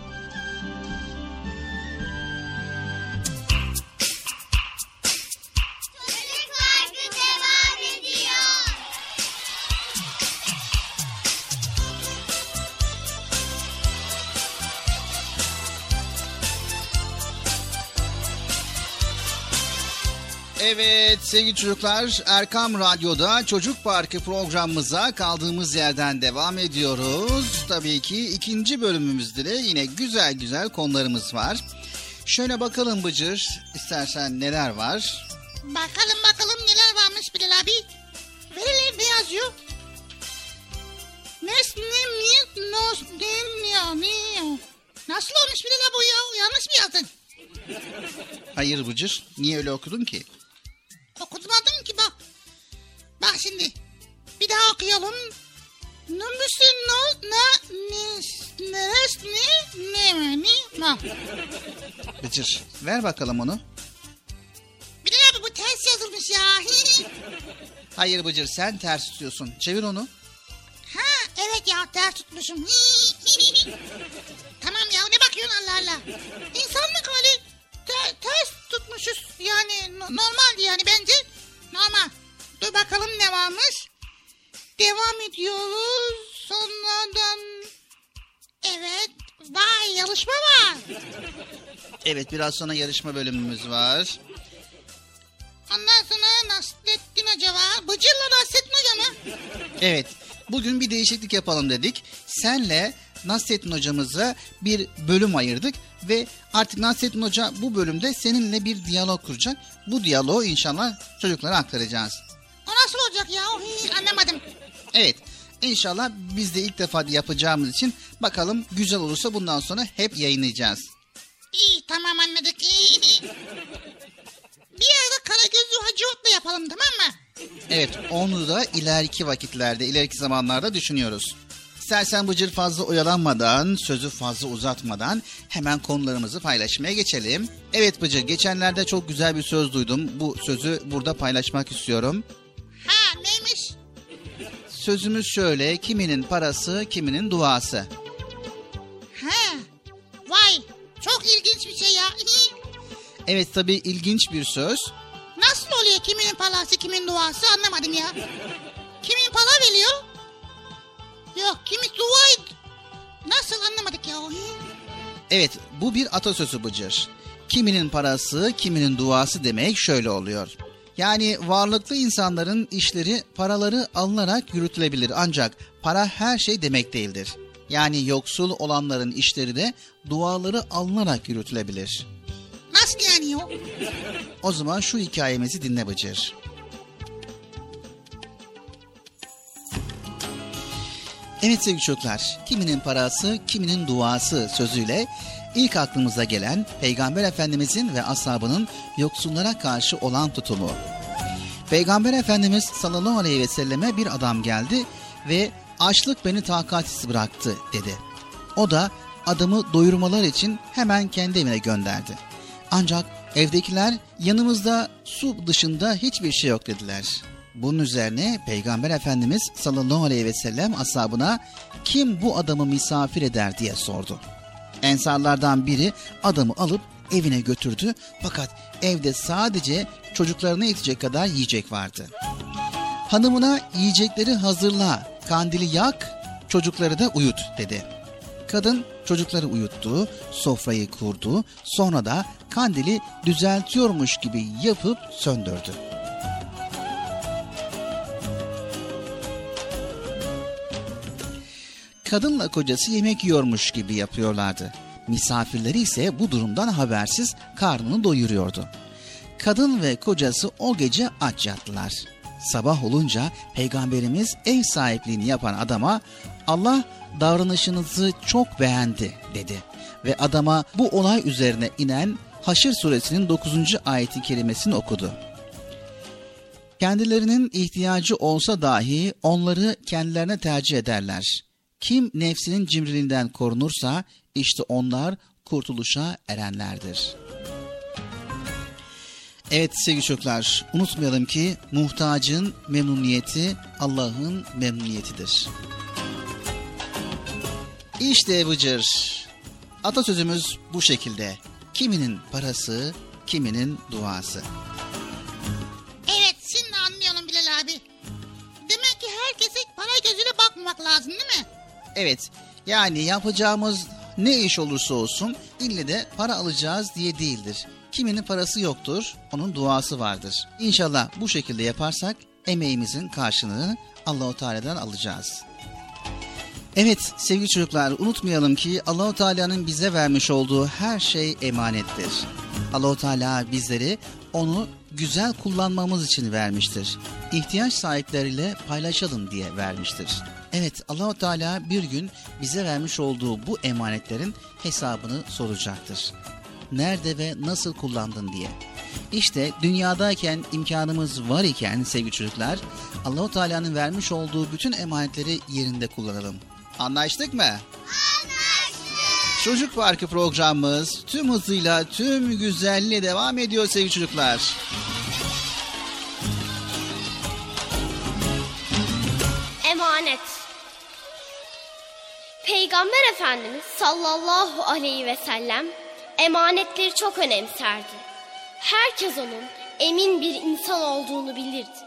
Sevgili çocuklar Erkam Radyo'da Çocuk Parkı programımıza kaldığımız yerden devam ediyoruz. Tabii ki ikinci bölümümüzde de yine güzel güzel konularımız var. Şöyle bakalım Bıcır istersen neler var? Bakalım bakalım neler varmış Bilal abi. Verelim ne yazıyor? Nasıl olmuş Bilal abi ya? Yanlış mı yazdın? Hayır Bıcır niye öyle okudun ki? Okutmadım ki bak. Bak şimdi. Bir daha okuyalım. Nümbüsün no na nis neres ne ne ne ma. Bıcır ver bakalım onu. Bilal abi bu ters yazılmış ya. Hayır Bıcır sen ters tutuyorsun. Çevir onu. ha evet ya ters tutmuşum. tamam ya ne bakıyorsun Allah Allah. İnsanlık hali te- ters tutmuşuz. Yani no- normaldi yani bence normal. Dur bakalım ne varmış. Devam ediyoruz. Sonradan evet. Vay yarışma var. Evet biraz sonra yarışma bölümümüz var. Ondan sonra Nasrettin Hoca var. Bıcırla Nasrettin Hoca mı? Evet bugün bir değişiklik yapalım dedik. Senle Nasrettin hocamıza bir bölüm ayırdık ve artık Nasrettin Hoca bu bölümde seninle bir diyalog kuracak. Bu diyaloğu inşallah çocuklara aktaracağız. O nasıl olacak ya? Hii, anlamadım. Evet inşallah biz de ilk defa yapacağımız için bakalım güzel olursa bundan sonra hep yayınlayacağız. İyi tamam anladık. Bir ara Karagözlü Hacı Ot'la yapalım tamam mı? Evet onu da ileriki vakitlerde ileriki zamanlarda düşünüyoruz. İstersen Bıcır fazla oyalanmadan, sözü fazla uzatmadan hemen konularımızı paylaşmaya geçelim. Evet Bıcır, geçenlerde çok güzel bir söz duydum. Bu sözü burada paylaşmak istiyorum. Ha neymiş? Sözümüz şöyle, kiminin parası, kiminin duası. Ha vay çok ilginç bir şey ya. Evet tabii ilginç bir söz. Nasıl oluyor kiminin palası kimin duası anlamadım ya. Kimin pala veriyor? Yok kimi et- Nasıl anlamadık ya. Evet, bu bir atasözü Bıcır. Kiminin parası, kiminin duası demek şöyle oluyor. Yani varlıklı insanların işleri paraları alınarak yürütülebilir ancak para her şey demek değildir. Yani yoksul olanların işleri de duaları alınarak yürütülebilir. Nasıl yani ya? O zaman şu hikayemizi dinle Bıcır. Evet sevgili çocuklar, kiminin parası, kiminin duası sözüyle ilk aklımıza gelen Peygamber Efendimizin ve ashabının yoksullara karşı olan tutumu. Peygamber Efendimiz sallallahu aleyhi ve selleme bir adam geldi ve açlık beni takatsiz bıraktı dedi. O da adamı doyurmalar için hemen kendi evine gönderdi. Ancak evdekiler yanımızda su dışında hiçbir şey yok dediler. Bunun üzerine Peygamber Efendimiz sallallahu aleyhi ve sellem ashabına kim bu adamı misafir eder diye sordu. Ensarlardan biri adamı alıp evine götürdü fakat evde sadece çocuklarına yetecek kadar yiyecek vardı. Hanımına yiyecekleri hazırla, kandili yak, çocukları da uyut dedi. Kadın çocukları uyuttu, sofrayı kurdu, sonra da kandili düzeltiyormuş gibi yapıp söndürdü. Kadınla kocası yemek yiyormuş gibi yapıyorlardı. Misafirleri ise bu durumdan habersiz karnını doyuruyordu. Kadın ve kocası o gece aç yattılar. Sabah olunca peygamberimiz ev sahipliğini yapan adama Allah davranışınızı çok beğendi dedi. Ve adama bu olay üzerine inen Haşr suresinin 9. ayeti kerimesini okudu. Kendilerinin ihtiyacı olsa dahi onları kendilerine tercih ederler. Kim nefsinin cimriliğinden korunursa işte onlar kurtuluşa erenlerdir. Evet sevgili çocuklar unutmayalım ki muhtacın memnuniyeti Allah'ın memnuniyetidir. İşte Bıcır. Atasözümüz bu şekilde. Kiminin parası, kiminin duası. Evet şimdi anlayalım Bilal abi. Demek ki herkese para gözüyle bakmamak lazım değil mi? Evet yani yapacağımız ne iş olursa olsun ille de para alacağız diye değildir. Kiminin parası yoktur, onun duası vardır. İnşallah bu şekilde yaparsak emeğimizin karşılığını Allahu Teala'dan alacağız. Evet sevgili çocuklar unutmayalım ki Allahu Teala'nın bize vermiş olduğu her şey emanettir. Allahu Teala bizleri onu güzel kullanmamız için vermiştir. İhtiyaç sahipleriyle paylaşalım diye vermiştir. Evet Allahu Teala bir gün bize vermiş olduğu bu emanetlerin hesabını soracaktır. Nerede ve nasıl kullandın diye. İşte dünyadayken imkanımız var iken sevgili çocuklar Allahu Teala'nın vermiş olduğu bütün emanetleri yerinde kullanalım. Anlaştık mı? Anlaştık. Çocuk Parkı programımız tüm hızıyla tüm güzelliğiyle devam ediyor sevgili çocuklar. Peygamber Efendimiz sallallahu aleyhi ve sellem emanetleri çok önemserdi. Herkes onun emin bir insan olduğunu bilirdi.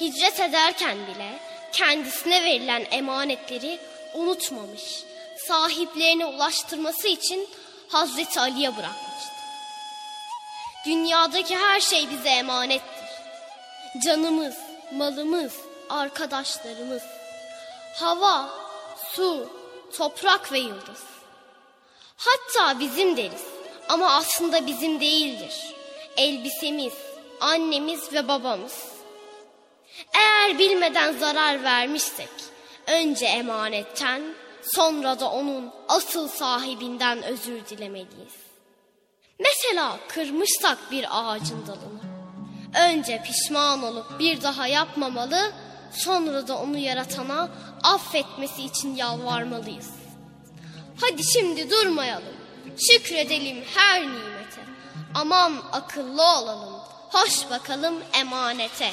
Hicret ederken bile kendisine verilen emanetleri unutmamış, sahiplerine ulaştırması için Hazreti Ali'ye bırakmıştı. Dünyadaki her şey bize emanettir. Canımız, malımız, arkadaşlarımız, hava, su, toprak ve yıldız. Hatta bizim deriz ama aslında bizim değildir. Elbisemiz, annemiz ve babamız. Eğer bilmeden zarar vermişsek önce emanetten sonra da onun asıl sahibinden özür dilemeliyiz. Mesela kırmışsak bir ağacın dalını önce pişman olup bir daha yapmamalı sonra da onu yaratana affetmesi için yalvarmalıyız. Hadi şimdi durmayalım. Şükredelim her nimete. Aman akıllı olalım. Hoş bakalım emanete.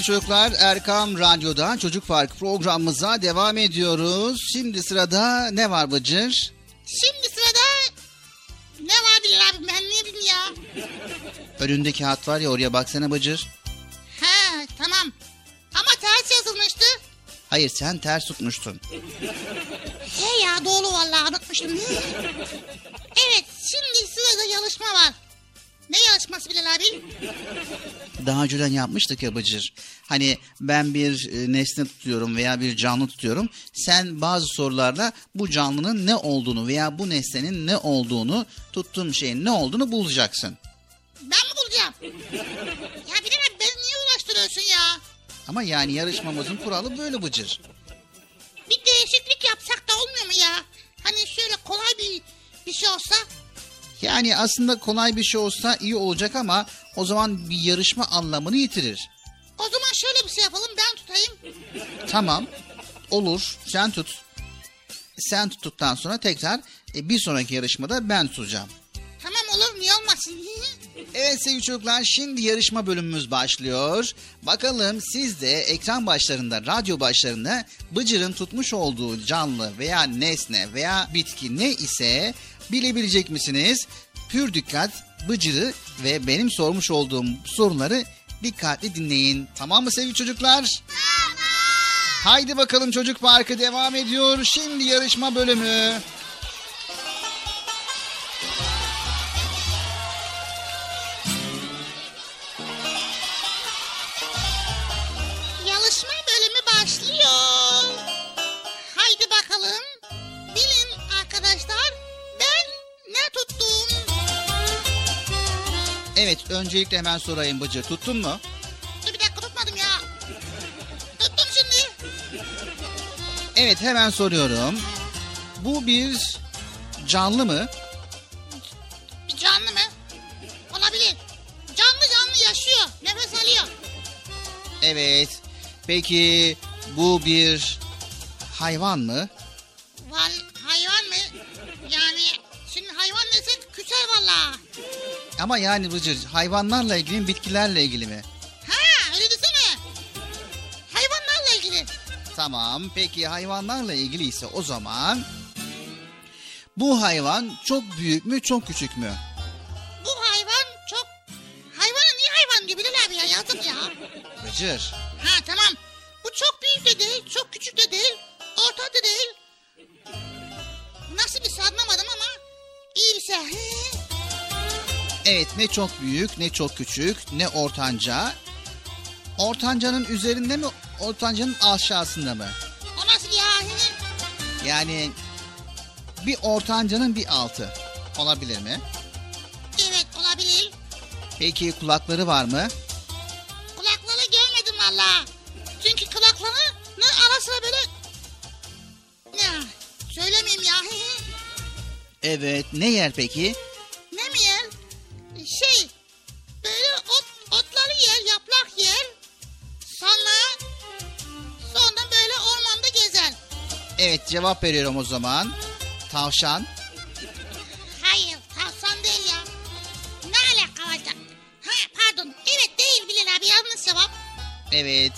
Sevgili çocuklar Erkam Radyo'da Çocuk Park programımıza devam ediyoruz. Şimdi sırada ne var Bıcır? Şimdi sırada ne var Bilal abi ben ne bileyim ya. Önünde kağıt var ya oraya baksana Bıcır. Ha tamam. Ama ters yazılmıştı. Hayır sen ters tutmuştun. He ya doğru vallahi unutmuştum. Daha önceden yapmıştık ya Bıcır. Hani ben bir e, nesne tutuyorum veya bir canlı tutuyorum. Sen bazı sorularla bu canlının ne olduğunu veya bu nesnenin ne olduğunu tuttuğum şeyin ne olduğunu bulacaksın. Ben mi bulacağım? ya abi beni niye uğraştırıyorsun ya? Ama yani yarışmamızın kuralı böyle Bıcır. Bir değişiklik yapsak da olmuyor mu ya? Hani şöyle kolay bir bir şey olsa. Yani aslında kolay bir şey olsa iyi olacak ama o zaman bir yarışma anlamını yitirir. O zaman şöyle bir şey yapalım ben tutayım. Tamam. Olur. Sen tut. Sen tuttuktan sonra tekrar e, bir sonraki yarışmada ben tutacağım. Tamam olur niye olmasın? Evet sevgili çocuklar şimdi yarışma bölümümüz başlıyor. Bakalım siz de ekran başlarında, radyo başlarında Bıcır'ın tutmuş olduğu canlı veya nesne veya bitki ne ise bilebilecek misiniz? Pür dikkat Bıcır'ı ve benim sormuş olduğum soruları dikkatli dinleyin. Tamam mı sevgili çocuklar? Haydi bakalım çocuk parkı devam ediyor. Şimdi yarışma bölümü. Öncelikle hemen sorayım Bıcır tuttun mu? Dur bir dakika tutmadım ya. Tuttum şimdi. Evet hemen soruyorum. Bu bir canlı mı? Bir canlı mı? Olabilir. Canlı canlı yaşıyor. Nefes alıyor. Evet. Peki bu bir hayvan mı? Val hayvan mı? Yani şimdi hayvan desek küser valla. Ama yani Bıcır hayvanlarla ilgili mi bitkilerle ilgili mi? Ha öyle desene. Hayvanlarla ilgili. Tamam peki hayvanlarla ilgili ise o zaman bu hayvan çok büyük mü çok küçük mü? Bu hayvan çok... Hayvana niye hayvan diyor Bilal abi ya yazık ya. Bıcır. Ha tamam. Bu çok büyük de değil, çok küçük de değil, orta da değil. Nasıl bir anlamadım ama iyi bir şey. Evet ne çok büyük ne çok küçük ne ortanca. Ortancanın üzerinde mi ortancanın aşağısında mı? o nasıl ya? Yani bir ortancanın bir altı olabilir mi? Evet olabilir. Peki kulakları var mı? Kulakları görmedim valla. Çünkü kulaklarını ara sıra böyle... Ya söylemeyeyim ya. Evet. Ne yer peki? ne fakir, sonra sonra böyle ormanda gezen. Evet cevap veriyorum o zaman. Tavşan. Hayır tavşan değil ya. Ne alaka? Ha pardon evet değil Bilal abi yanlış cevap. Evet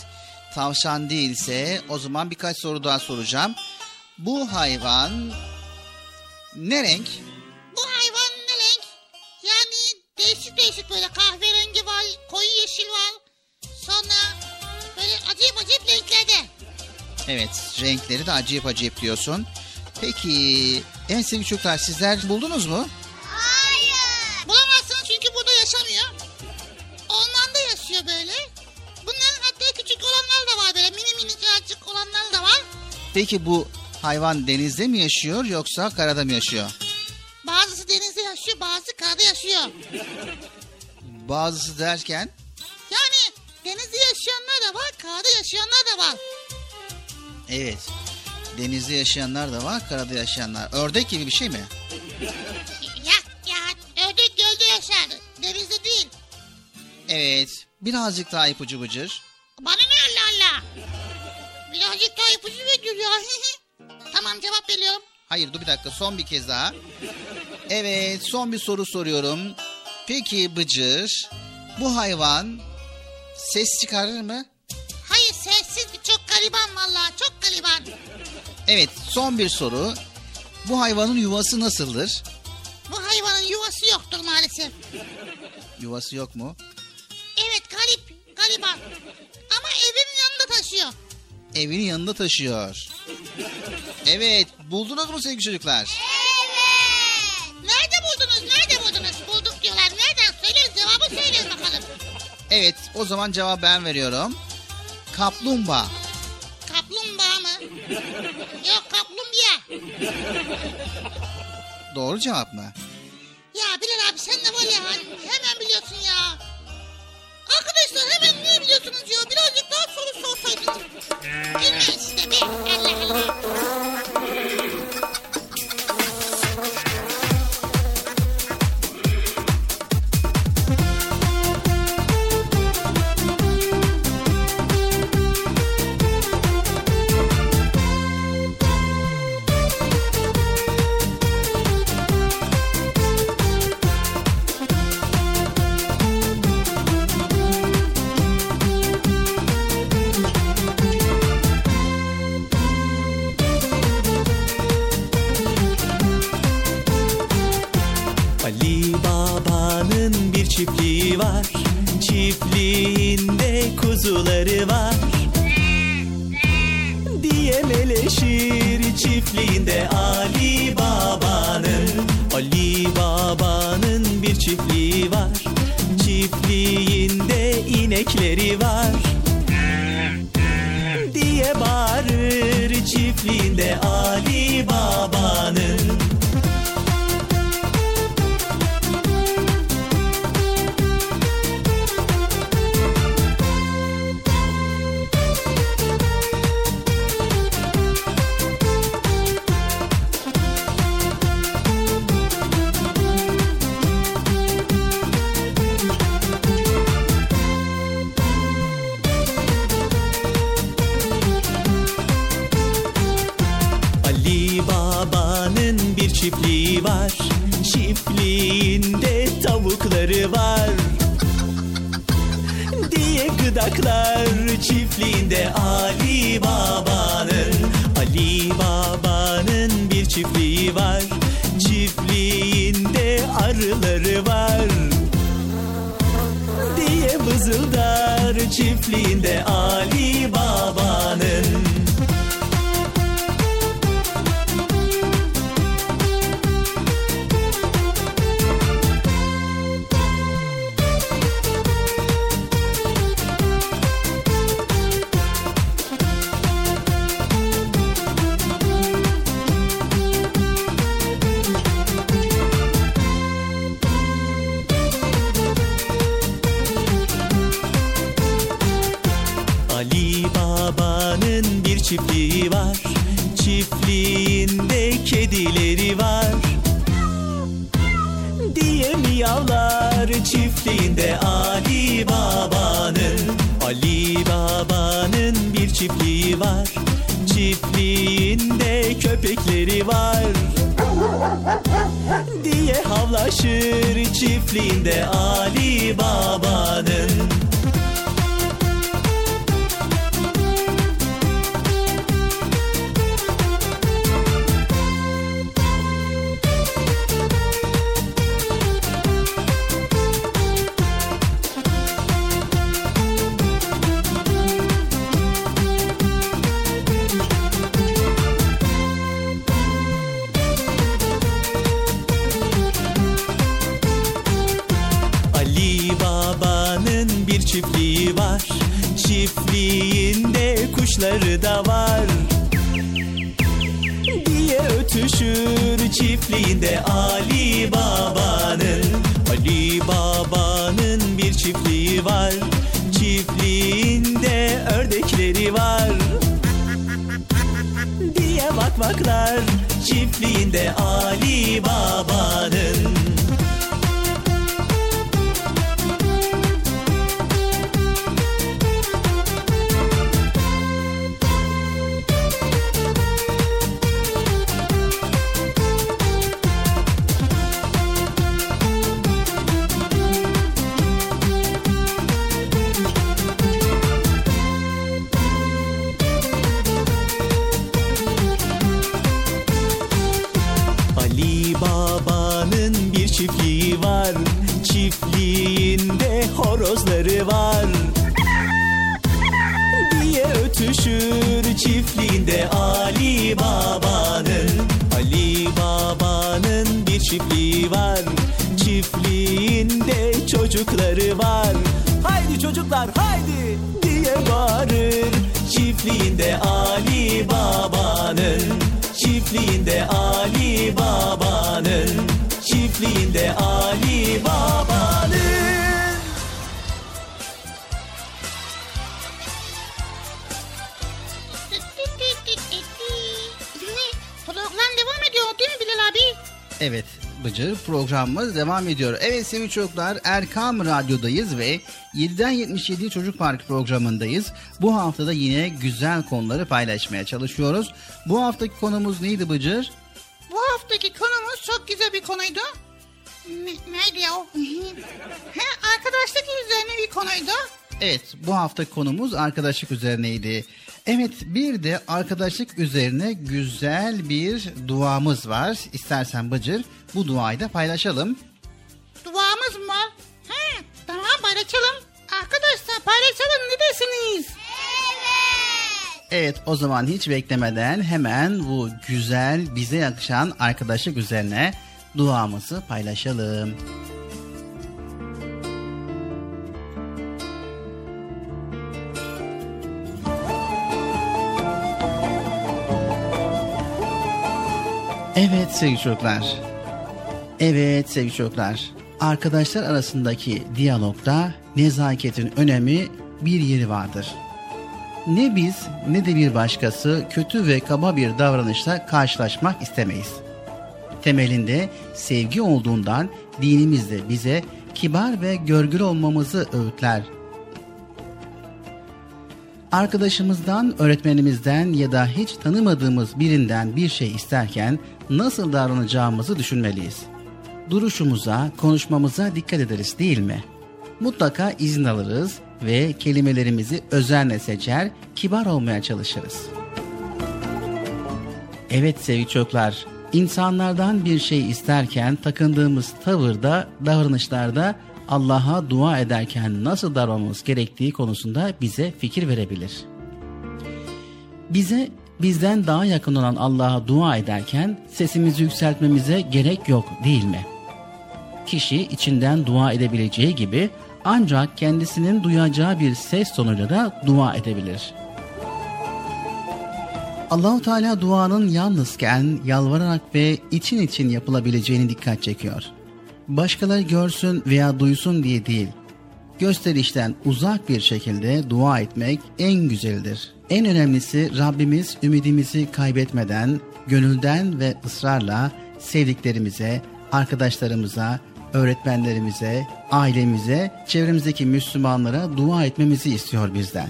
tavşan değilse o zaman birkaç soru daha soracağım. Bu hayvan ne renk? Evet renkleri de acayip acayip diyorsun. Peki en sevgili çocuklar sizler buldunuz mu? Bulamazsınız çünkü burada yaşamıyor. Ormanda yaşıyor böyle. Bunların hatta küçük olanlar da var böyle mini mini azıcık olanlar da var. Peki bu hayvan denizde mi yaşıyor yoksa karada mı yaşıyor? Bazısı denizde yaşıyor bazısı karada yaşıyor. Bazısı derken Yani denizde yaşayanlar da var karada yaşayanlar da var. Evet denizde yaşayanlar da var karada yaşayanlar. Ördek gibi bir şey mi? Ya ya ördek gölde yaşar. Denizde değil. Evet birazcık daha ipucu bıcır. Bana ne Allah Allah. Birazcık daha ipucu veriyor ya. tamam cevap veriyorum. Hayır dur bir dakika son bir kez daha. Evet son bir soru soruyorum. Peki Bıcır bu hayvan ses çıkarır mı? Evet son bir soru. Bu hayvanın yuvası nasıldır? Bu hayvanın yuvası yoktur maalesef. Yuvası yok mu? Evet garip gariban. Ama evin yanında taşıyor. Evinin yanında taşıyor. Evet buldunuz mu sevgili çocuklar? Nerede buldunuz? Nerede buldunuz? Bulduk diyorlar. Nereden? Söyleyin cevabı söyleyin bakalım. Evet o zaman cevap ben veriyorum. Kaplumbağa. Kaplumbağa mı? Doğru cevap mı? Ya Bilal abi sen de var ya hemen biliyorsun ya. Arkadaşlar hemen niye biliyorsunuz ya? Birazcık daha soru sorsaydınız. Bilmeyin işte be. Allah Allah. Var. Çiftliğinde kuzuları var. Diye meleşir çiftliğinde Ali Baba'nın. Ali Baba'nın bir çiftliği var. Çiftliğinde inekleri var. Diye bağırır çiftliğinde Ali Baba'nın çiftliği var Çiftliğinde arıları var. Diye vızıldar çiftliğinde Ali Diye havlaşır çiftliğinde Ali Baba'nın Evet Bıcır programımız devam ediyor. Evet sevgili çocuklar Erkam Radyo'dayız ve 7'den 77 Çocuk Park programındayız. Bu haftada yine güzel konuları paylaşmaya çalışıyoruz. Bu haftaki konumuz neydi Bıcır? Bu haftaki konumuz çok güzel bir konuydu. Ne, neydi ya o? He, arkadaşlık üzerine bir konuydu. Evet bu hafta konumuz arkadaşlık üzerineydi. Evet bir de arkadaşlık üzerine güzel bir duamız var. İstersen Bıcır bu duayı da paylaşalım. Duamız mı var? He, tamam paylaşalım. Arkadaşlar paylaşalım ne dersiniz? Evet o zaman hiç beklemeden hemen bu güzel bize yakışan arkadaşlık üzerine duamızı paylaşalım. Evet sevgili çocuklar. Evet sevgili çocuklar. Arkadaşlar arasındaki diyalogda nezaketin önemi bir yeri vardır. Ne biz ne de bir başkası kötü ve kaba bir davranışla karşılaşmak istemeyiz. Temelinde sevgi olduğundan dinimiz de bize kibar ve görgülü olmamızı öğütler. Arkadaşımızdan, öğretmenimizden ya da hiç tanımadığımız birinden bir şey isterken nasıl davranacağımızı düşünmeliyiz. Duruşumuza, konuşmamıza dikkat ederiz değil mi? Mutlaka izin alırız ve kelimelerimizi özenle seçer, kibar olmaya çalışırız. Evet sevgili çocuklar, insanlardan bir şey isterken takındığımız tavırda, davranışlarda Allah'a dua ederken nasıl davranmamız gerektiği konusunda bize fikir verebilir. Bize bizden daha yakın olan Allah'a dua ederken sesimizi yükseltmemize gerek yok değil mi? Kişi içinden dua edebileceği gibi ancak kendisinin duyacağı bir ses tonuyla da dua edebilir. Allahu Teala duanın yalnızken yalvararak ve için için yapılabileceğini dikkat çekiyor. Başkaları görsün veya duysun diye değil. Gösterişten uzak bir şekilde dua etmek en güzeldir. En önemlisi Rabbimiz ümidimizi kaybetmeden, gönülden ve ısrarla sevdiklerimize, arkadaşlarımıza, öğretmenlerimize, ailemize, çevremizdeki Müslümanlara dua etmemizi istiyor bizden.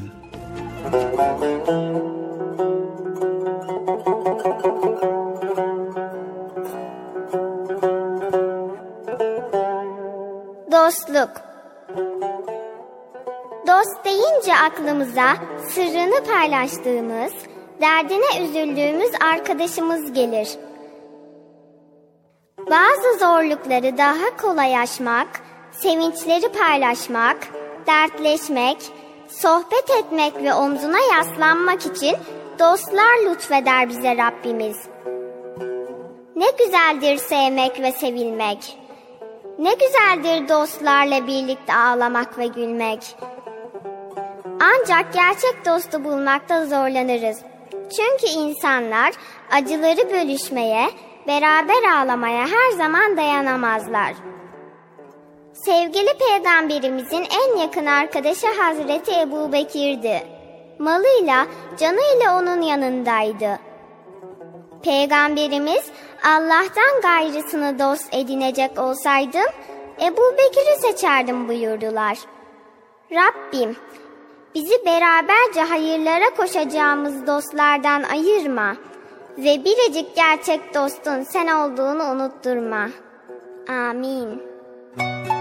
Aklımıza sırrını paylaştığımız, derdine üzüldüğümüz arkadaşımız gelir. Bazı zorlukları daha kolay aşmak, sevinçleri paylaşmak, dertleşmek, sohbet etmek ve omzuna yaslanmak için dostlar lütfeder bize Rabbimiz. Ne güzeldir sevmek ve sevilmek. Ne güzeldir dostlarla birlikte ağlamak ve gülmek. Ancak gerçek dostu bulmakta zorlanırız. Çünkü insanlar acıları bölüşmeye, beraber ağlamaya her zaman dayanamazlar. Sevgili peygamberimizin en yakın arkadaşı Hazreti Ebu Bekir'di. Malıyla, canıyla onun yanındaydı. Peygamberimiz Allah'tan gayrısını dost edinecek olsaydım Ebu Bekir'i seçerdim buyurdular. Rabbim bizi beraberce hayırlara koşacağımız dostlardan ayırma ve biricik gerçek dostun sen olduğunu unutturma. Amin. Dost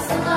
없어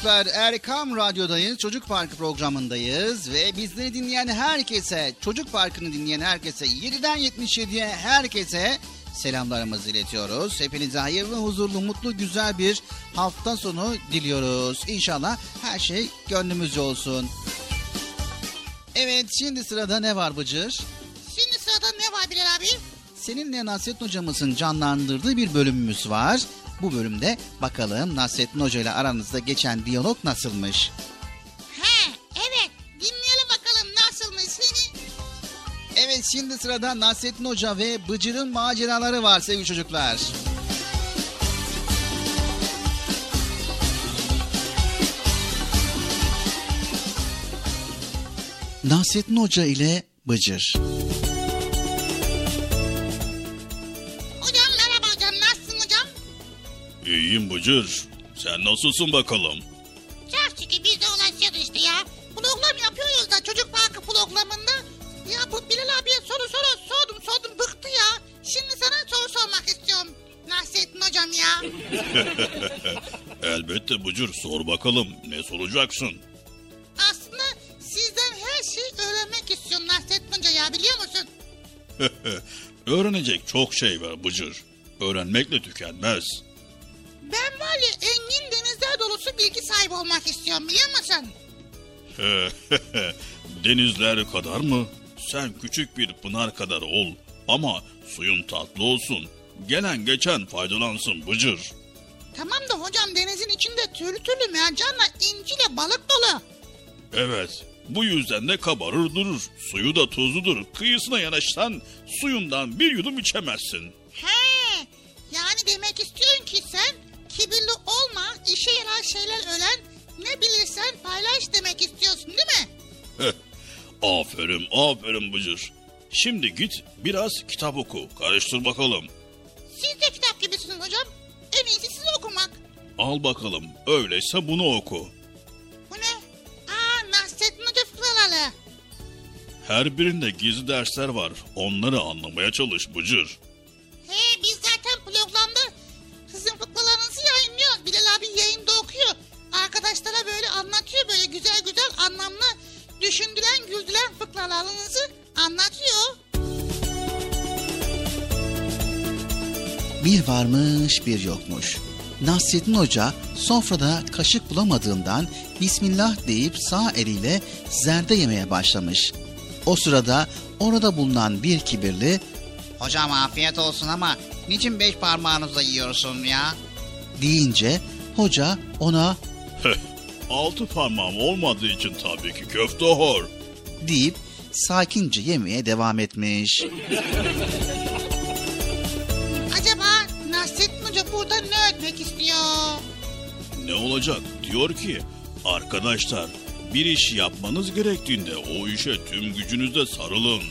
çocuklar Erkam Radyo'dayız. Çocuk Parkı programındayız. Ve bizleri dinleyen herkese, Çocuk Parkı'nı dinleyen herkese, 7'den 77'ye herkese selamlarımızı iletiyoruz. Hepinize hayırlı, huzurlu, mutlu, güzel bir hafta sonu diliyoruz. İnşallah her şey gönlümüzce olsun. Evet şimdi sırada ne var Bıcır? Şimdi sırada ne var Bilal abi? Seninle Nasrettin hocamızın canlandırdığı bir bölümümüz var. Bu bölümde bakalım Nasrettin Hoca ile aranızda geçen diyalog nasılmış? He evet dinleyelim bakalım nasılmış. Evet şimdi sırada Nasrettin Hoca ve Bıcır'ın maceraları var sevgili çocuklar. Nasrettin Hoca ile Bıcır. hocam İyiyim Bıcır. Sen nasılsın bakalım? Çok şükür biz de ulaşıyoruz işte ya. Program yapıyoruz da çocuk parkı programında. Ya bu Bilal abiye soru soru sordum sordum bıktı ya. Şimdi sana soru sormak istiyorum. Nasrettin hocam ya. Elbette Bıcır sor bakalım ne soracaksın? Aslında sizden her şeyi öğrenmek istiyorum Nasrettin hoca ya biliyor musun? Öğrenecek çok şey var Bıcır. Öğrenmekle tükenmez. Ben var ya engin denizler dolusu bilgi sahibi olmak istiyorum biliyor musun? Denizler kadar mı? Sen küçük bir pınar kadar ol ama suyun tatlı olsun. Gelen geçen faydalansın Bıcır. Tamam da hocam denizin içinde türlü türlü mercanla inciyle balık dolu. Evet, bu yüzden de kabarır durur. Suyu da tuzludur. Kıyısına yanaşsan suyundan bir yudum içemezsin. He, yani demek istiyorsun ki sen kibirli olma, işe yarar şeyler öğren, ne bilirsen paylaş demek istiyorsun değil mi? Aferin, aferin Bıcır. Şimdi git biraz kitap oku, karıştır bakalım. Siz de kitap gibisiniz hocam. En iyisi siz okumak. Al bakalım, öyleyse bunu oku. Bu ne? Aa, Nasrettin Hoca fıkraları. Her birinde gizli dersler var. Onları anlamaya çalış Bıcır. He, biz zaten programda sizin fıkralarınızı Bilal abi yayında okuyor. Arkadaşlara böyle anlatıyor böyle güzel güzel anlamlı düşündüren güldüren fıkralarınızı anlatıyor. Bir varmış bir yokmuş. Nasrettin Hoca sofrada kaşık bulamadığından Bismillah deyip sağ eliyle zerde yemeye başlamış. O sırada orada bulunan bir kibirli Hocam afiyet olsun ama niçin beş parmağınızla yiyorsun ya? Deyince hoca ona altı parmağım olmadığı için tabii ki köfte hor. deyip sakince yemeye devam etmiş. Acaba Nasrettin Hoca burada ne öğretmek istiyor? Ne olacak? Diyor ki arkadaşlar bir iş yapmanız gerektiğinde o işe tüm gücünüzle sarılın.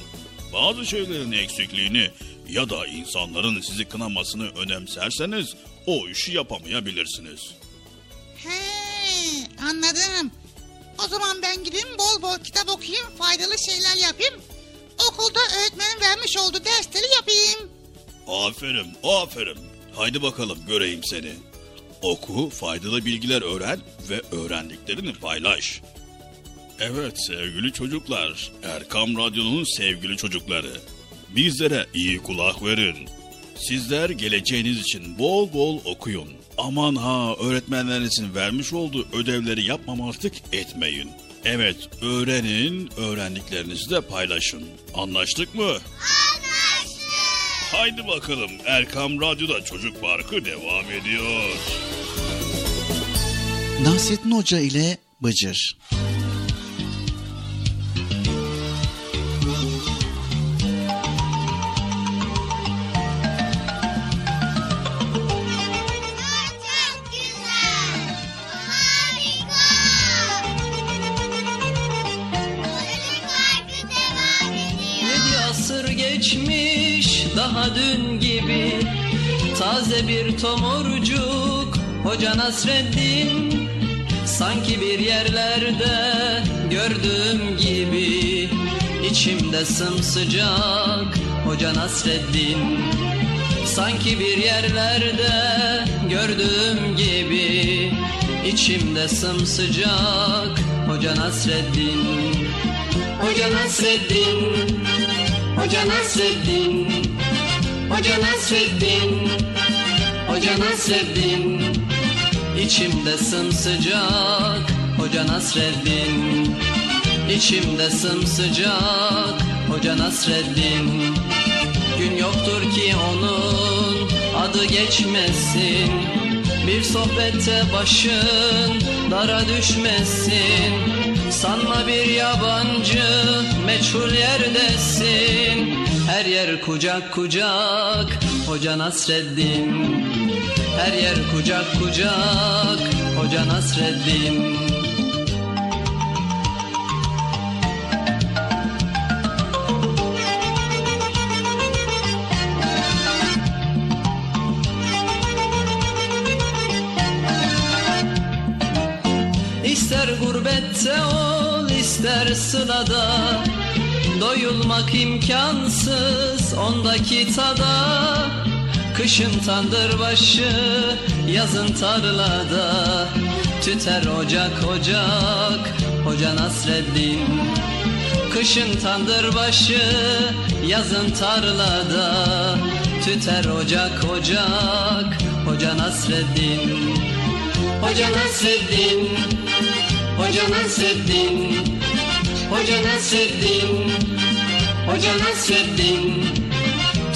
Bazı şeylerin eksikliğini ya da insanların sizi kınamasını önemserseniz o işi yapamayabilirsiniz. He, anladım. O zaman ben gideyim bol bol kitap okuyayım, faydalı şeyler yapayım. Okulda öğretmenin vermiş olduğu dersleri yapayım. Aferin, aferin. Haydi bakalım göreyim seni. Oku, faydalı bilgiler öğren ve öğrendiklerini paylaş. Evet sevgili çocuklar, Erkam Radyo'nun sevgili çocukları. Bizlere iyi kulak verin. Sizler geleceğiniz için bol bol okuyun. Aman ha öğretmenlerinizin vermiş olduğu ödevleri yapmamazlık etmeyin. Evet öğrenin, öğrendiklerinizi de paylaşın. Anlaştık mı? Anlaştık. Haydi bakalım Erkam Radyo'da Çocuk Parkı devam ediyor. Nasrettin Hoca ile Bıcır. Bir tomurcuk Hoca Nasreddin. Sanki bir yerlerde gördüğüm gibi İçimde sımsıcak Hoca Nasreddin. Sanki bir yerlerde gördüğüm gibi İçimde sımsıcak Hoca Nasreddin Hoca Nasreddin. Hoca Nasreddin Hoca Nasreddin Hoca Nasreddin İçimde sımsıcak Hoca Nasreddin. İçimde sımsıcak Hoca Nasreddin. Gün yoktur ki onun adı geçmesin. Bir sohbette başın dara düşmesin. Sanma bir yabancı meçhul yerdesin. Her yer kucak kucak Hoca Nasreddin Her yer kucak kucak Hoca Nasreddin. İster gurbette ol ister sılada Doyulmak imkansız ondaki tada Kışın tandır başı yazın tarlada. Tüter ocak ocak Hoca Nasreddin. Kışın tandır başı yazın tarlada. Tüter ocak ocak Hoca Nasreddin. Hoca Nasreddin Hoca Nasreddin. Hoca Nasreddin Hoca Nasreddin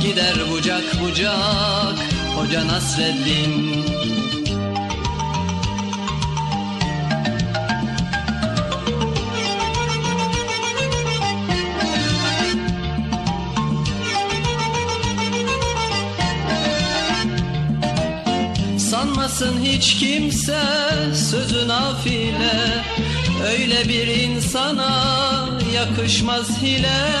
Gider bucak bucak Hoca Nasreddin. Sanmasın hiç kimse sözü nafile. Öyle bir insana yakışmaz hile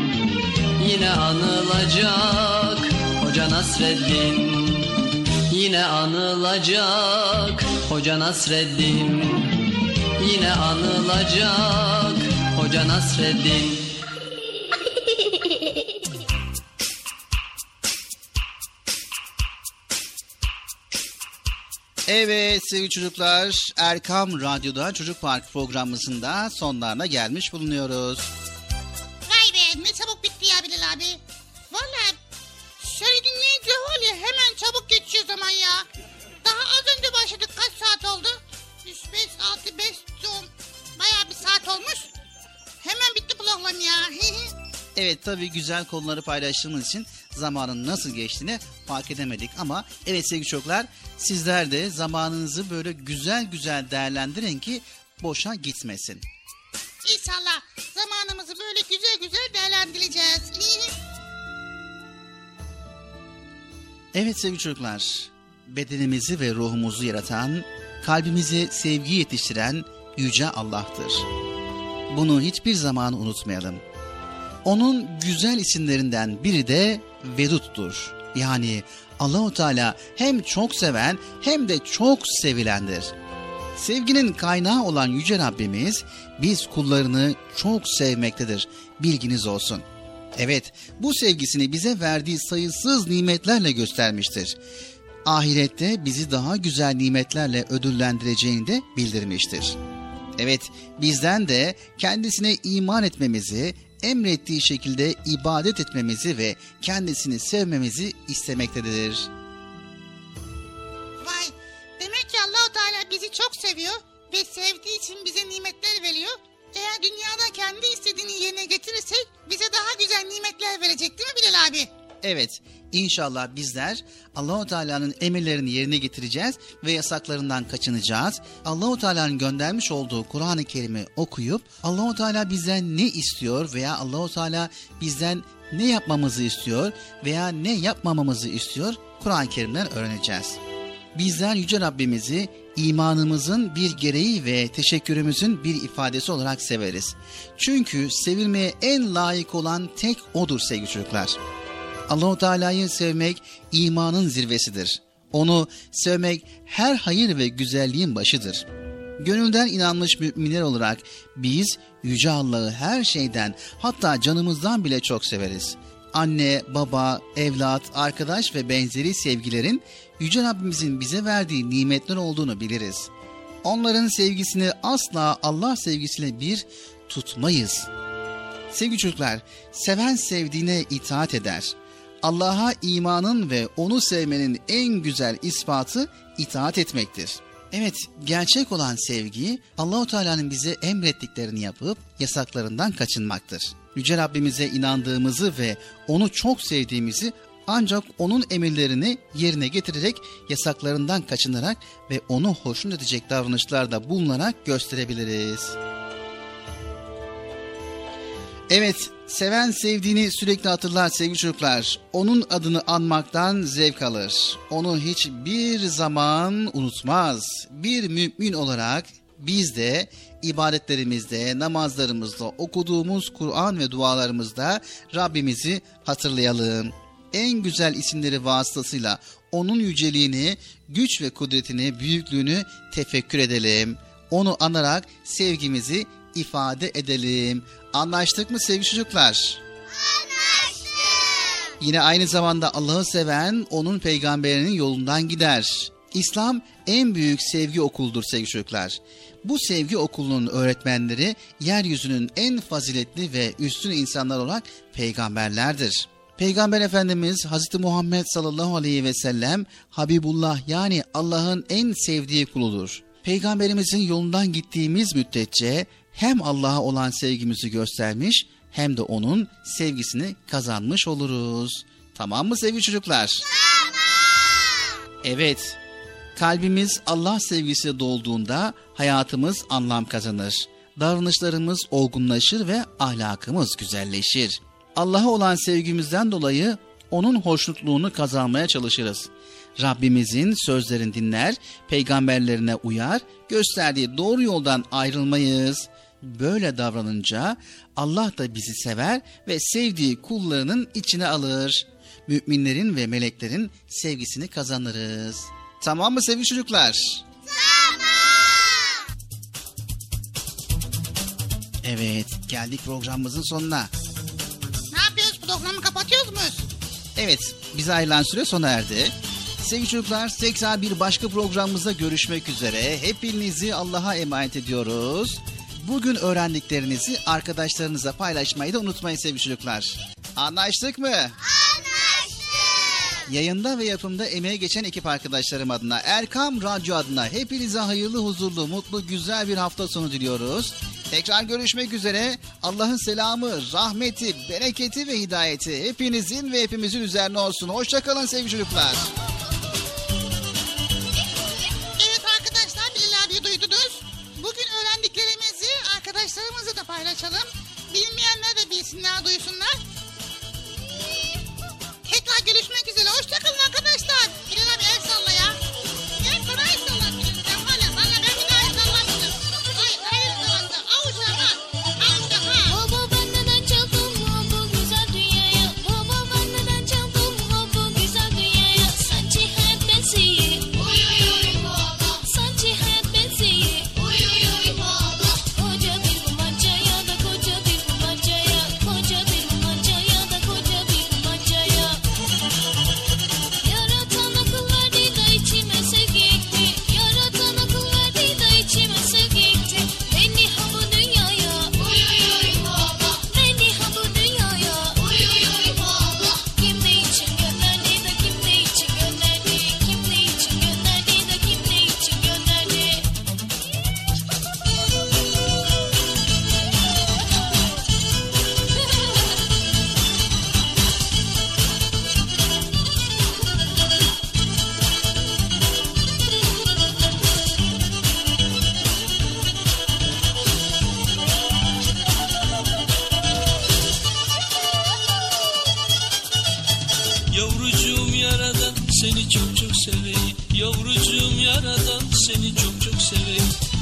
Yine anılacak Hoca Nasreddin. Yine anılacak Hoca Nasreddin. Yine anılacak Hoca Nasreddin. Evet sevgili çocuklar Erkam Radyo'da Çocuk Park programımızın sonlarına gelmiş bulunuyoruz. Ne çabuk bitti ya Bilal abi. Valla söylediğin neydi var ya hemen çabuk geçiyor zaman ya. Daha az önce başladık kaç saat oldu? 3, 5, 6, 5, 10 bayağı bir saat olmuş. Hemen bitti program ya. Evet tabii güzel konuları paylaştığımız için zamanın nasıl geçtiğini fark edemedik ama evet sevgili çocuklar sizler de zamanınızı böyle güzel güzel değerlendirin ki boşa gitmesin. İnşallah zamanımızı böyle güzel güzel değerlendireceğiz. Evet sevgili çocuklar bedenimizi ve ruhumuzu yaratan kalbimizi sevgi yetiştiren Yüce Allah'tır. Bunu hiçbir zaman unutmayalım. Onun güzel isimlerinden biri de Vedut'tur. Yani Allahu Teala hem çok seven hem de çok sevilendir. Sevginin kaynağı olan yüce Rabbimiz biz kullarını çok sevmektedir. Bilginiz olsun. Evet, bu sevgisini bize verdiği sayısız nimetlerle göstermiştir. Ahirette bizi daha güzel nimetlerle ödüllendireceğini de bildirmiştir. Evet, bizden de kendisine iman etmemizi, emrettiği şekilde ibadet etmemizi ve kendisini sevmemizi istemektedir. Bizi çok seviyor ve sevdiği için bize nimetler veriyor. Eğer dünyada kendi istediğini yerine getirirsek bize daha güzel nimetler verecek değil mi Bilal abi? Evet, inşallah bizler Allahu Teala'nın emirlerini yerine getireceğiz ve yasaklarından kaçınacağız. Allahu Teala'nın göndermiş olduğu Kur'an-ı Kerim'i okuyup Allahu Teala bizden ne istiyor veya Allahu Teala bizden ne yapmamızı istiyor veya ne yapmamamızı istiyor Kur'an-ı Kerim'den öğreneceğiz. Bizler yüce Rabbimizi imanımızın bir gereği ve teşekkürümüzün bir ifadesi olarak severiz. Çünkü sevilmeye en layık olan tek odur sevgili çocuklar. Allahu Teala'yı sevmek imanın zirvesidir. Onu sevmek her hayır ve güzelliğin başıdır. Gönülden inanmış müminler olarak biz yüce Allah'ı her şeyden hatta canımızdan bile çok severiz. Anne, baba, evlat, arkadaş ve benzeri sevgilerin yüce Rabbimizin bize verdiği nimetler olduğunu biliriz. Onların sevgisini asla Allah sevgisiyle bir tutmayız. Sevgili çocuklar, seven sevdiğine itaat eder. Allah'a imanın ve onu sevmenin en güzel ispatı itaat etmektir. Evet, gerçek olan sevgi Allahu Teala'nın bize emrettiklerini yapıp yasaklarından kaçınmaktır. Yüce Rabbimize inandığımızı ve onu çok sevdiğimizi ancak onun emirlerini yerine getirerek yasaklarından kaçınarak ve onu hoşnut edecek davranışlarda bulunarak gösterebiliriz. Evet, seven sevdiğini sürekli hatırlar sevgili çocuklar. Onun adını anmaktan zevk alır. Onu hiçbir zaman unutmaz. Bir mümin olarak biz de ibadetlerimizde, namazlarımızda, okuduğumuz Kur'an ve dualarımızda Rabbimizi hatırlayalım. En güzel isimleri vasıtasıyla onun yüceliğini, güç ve kudretini, büyüklüğünü tefekkür edelim. Onu anarak sevgimizi ifade edelim. Anlaştık mı sevgili çocuklar? Anlaştık. Yine aynı zamanda Allah'ı seven onun peygamberinin yolundan gider. İslam en büyük sevgi okuludur sevgili çocuklar. Bu sevgi okulunun öğretmenleri yeryüzünün en faziletli ve üstün insanlar olarak peygamberlerdir. Peygamber Efendimiz Hazreti Muhammed sallallahu aleyhi ve sellem Habibullah yani Allah'ın en sevdiği kuludur. Peygamberimizin yolundan gittiğimiz müddetçe hem Allah'a olan sevgimizi göstermiş hem de onun sevgisini kazanmış oluruz. Tamam mı sevgili çocuklar? Tamam. Evet. Kalbimiz Allah sevgisi dolduğunda hayatımız anlam kazanır. Davranışlarımız olgunlaşır ve ahlakımız güzelleşir. Allah'a olan sevgimizden dolayı onun hoşnutluğunu kazanmaya çalışırız. Rabbimizin sözlerini dinler, peygamberlerine uyar, gösterdiği doğru yoldan ayrılmayız. Böyle davranınca Allah da bizi sever ve sevdiği kullarının içine alır. Müminlerin ve meleklerin sevgisini kazanırız. Tamam mı sevgili çocuklar? Tamam. Evet, geldik programımızın sonuna. Programı kapatıyoruz muyuz? Evet, bize ayrılan süre sona erdi. Sevgili çocuklar, tekrar bir başka programımızda görüşmek üzere. Hepinizi Allah'a emanet ediyoruz. Bugün öğrendiklerinizi arkadaşlarınıza paylaşmayı da unutmayın sevgili çocuklar. Anlaştık mı? Anlaştık. Yayında ve yapımda emeğe geçen ekip arkadaşlarım adına, Erkam Radyo adına hepinize hayırlı, huzurlu, mutlu, güzel bir hafta sonu diliyoruz. Tekrar görüşmek üzere. Allah'ın selamı, rahmeti, bereketi ve hidayeti hepinizin ve hepimizin üzerine olsun. Hoşçakalın sevgili çocuklar. Evet arkadaşlar Bilal abi duydunuz. Bugün öğrendiklerimizi arkadaşlarımızla da paylaşalım. Bilmeyenler de bilsinler duysunlar. Tekrar görüşmek üzere. Hoşçakalın arkadaşlar. Bilal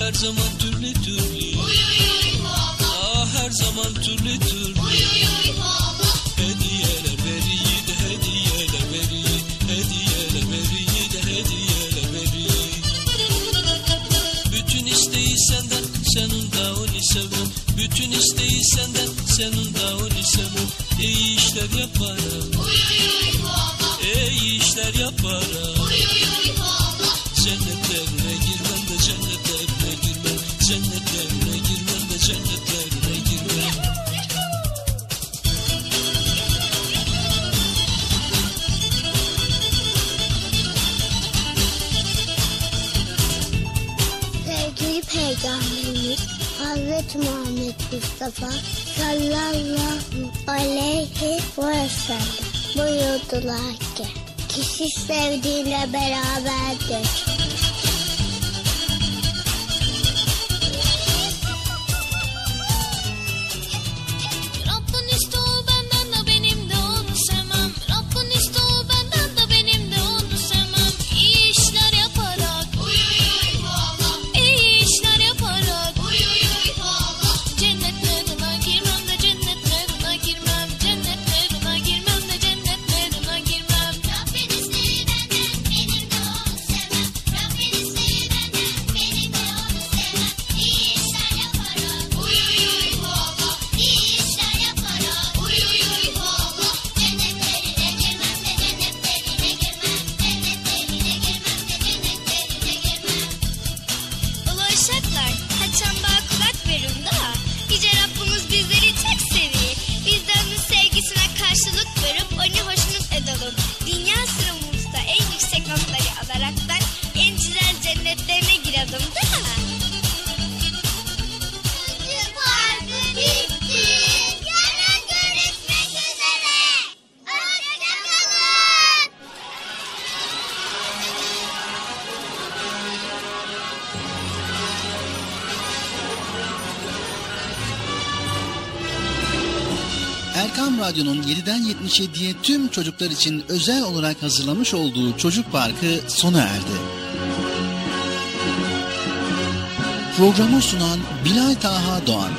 Birds among Mustafa sallallahu aleyhi ve sellem buyurdular ki kişi sevdiğiyle beraberdir. yetişe diye tüm çocuklar için özel olarak hazırlamış olduğu çocuk parkı sona erdi. Programı sunan Bilal Taha Doğan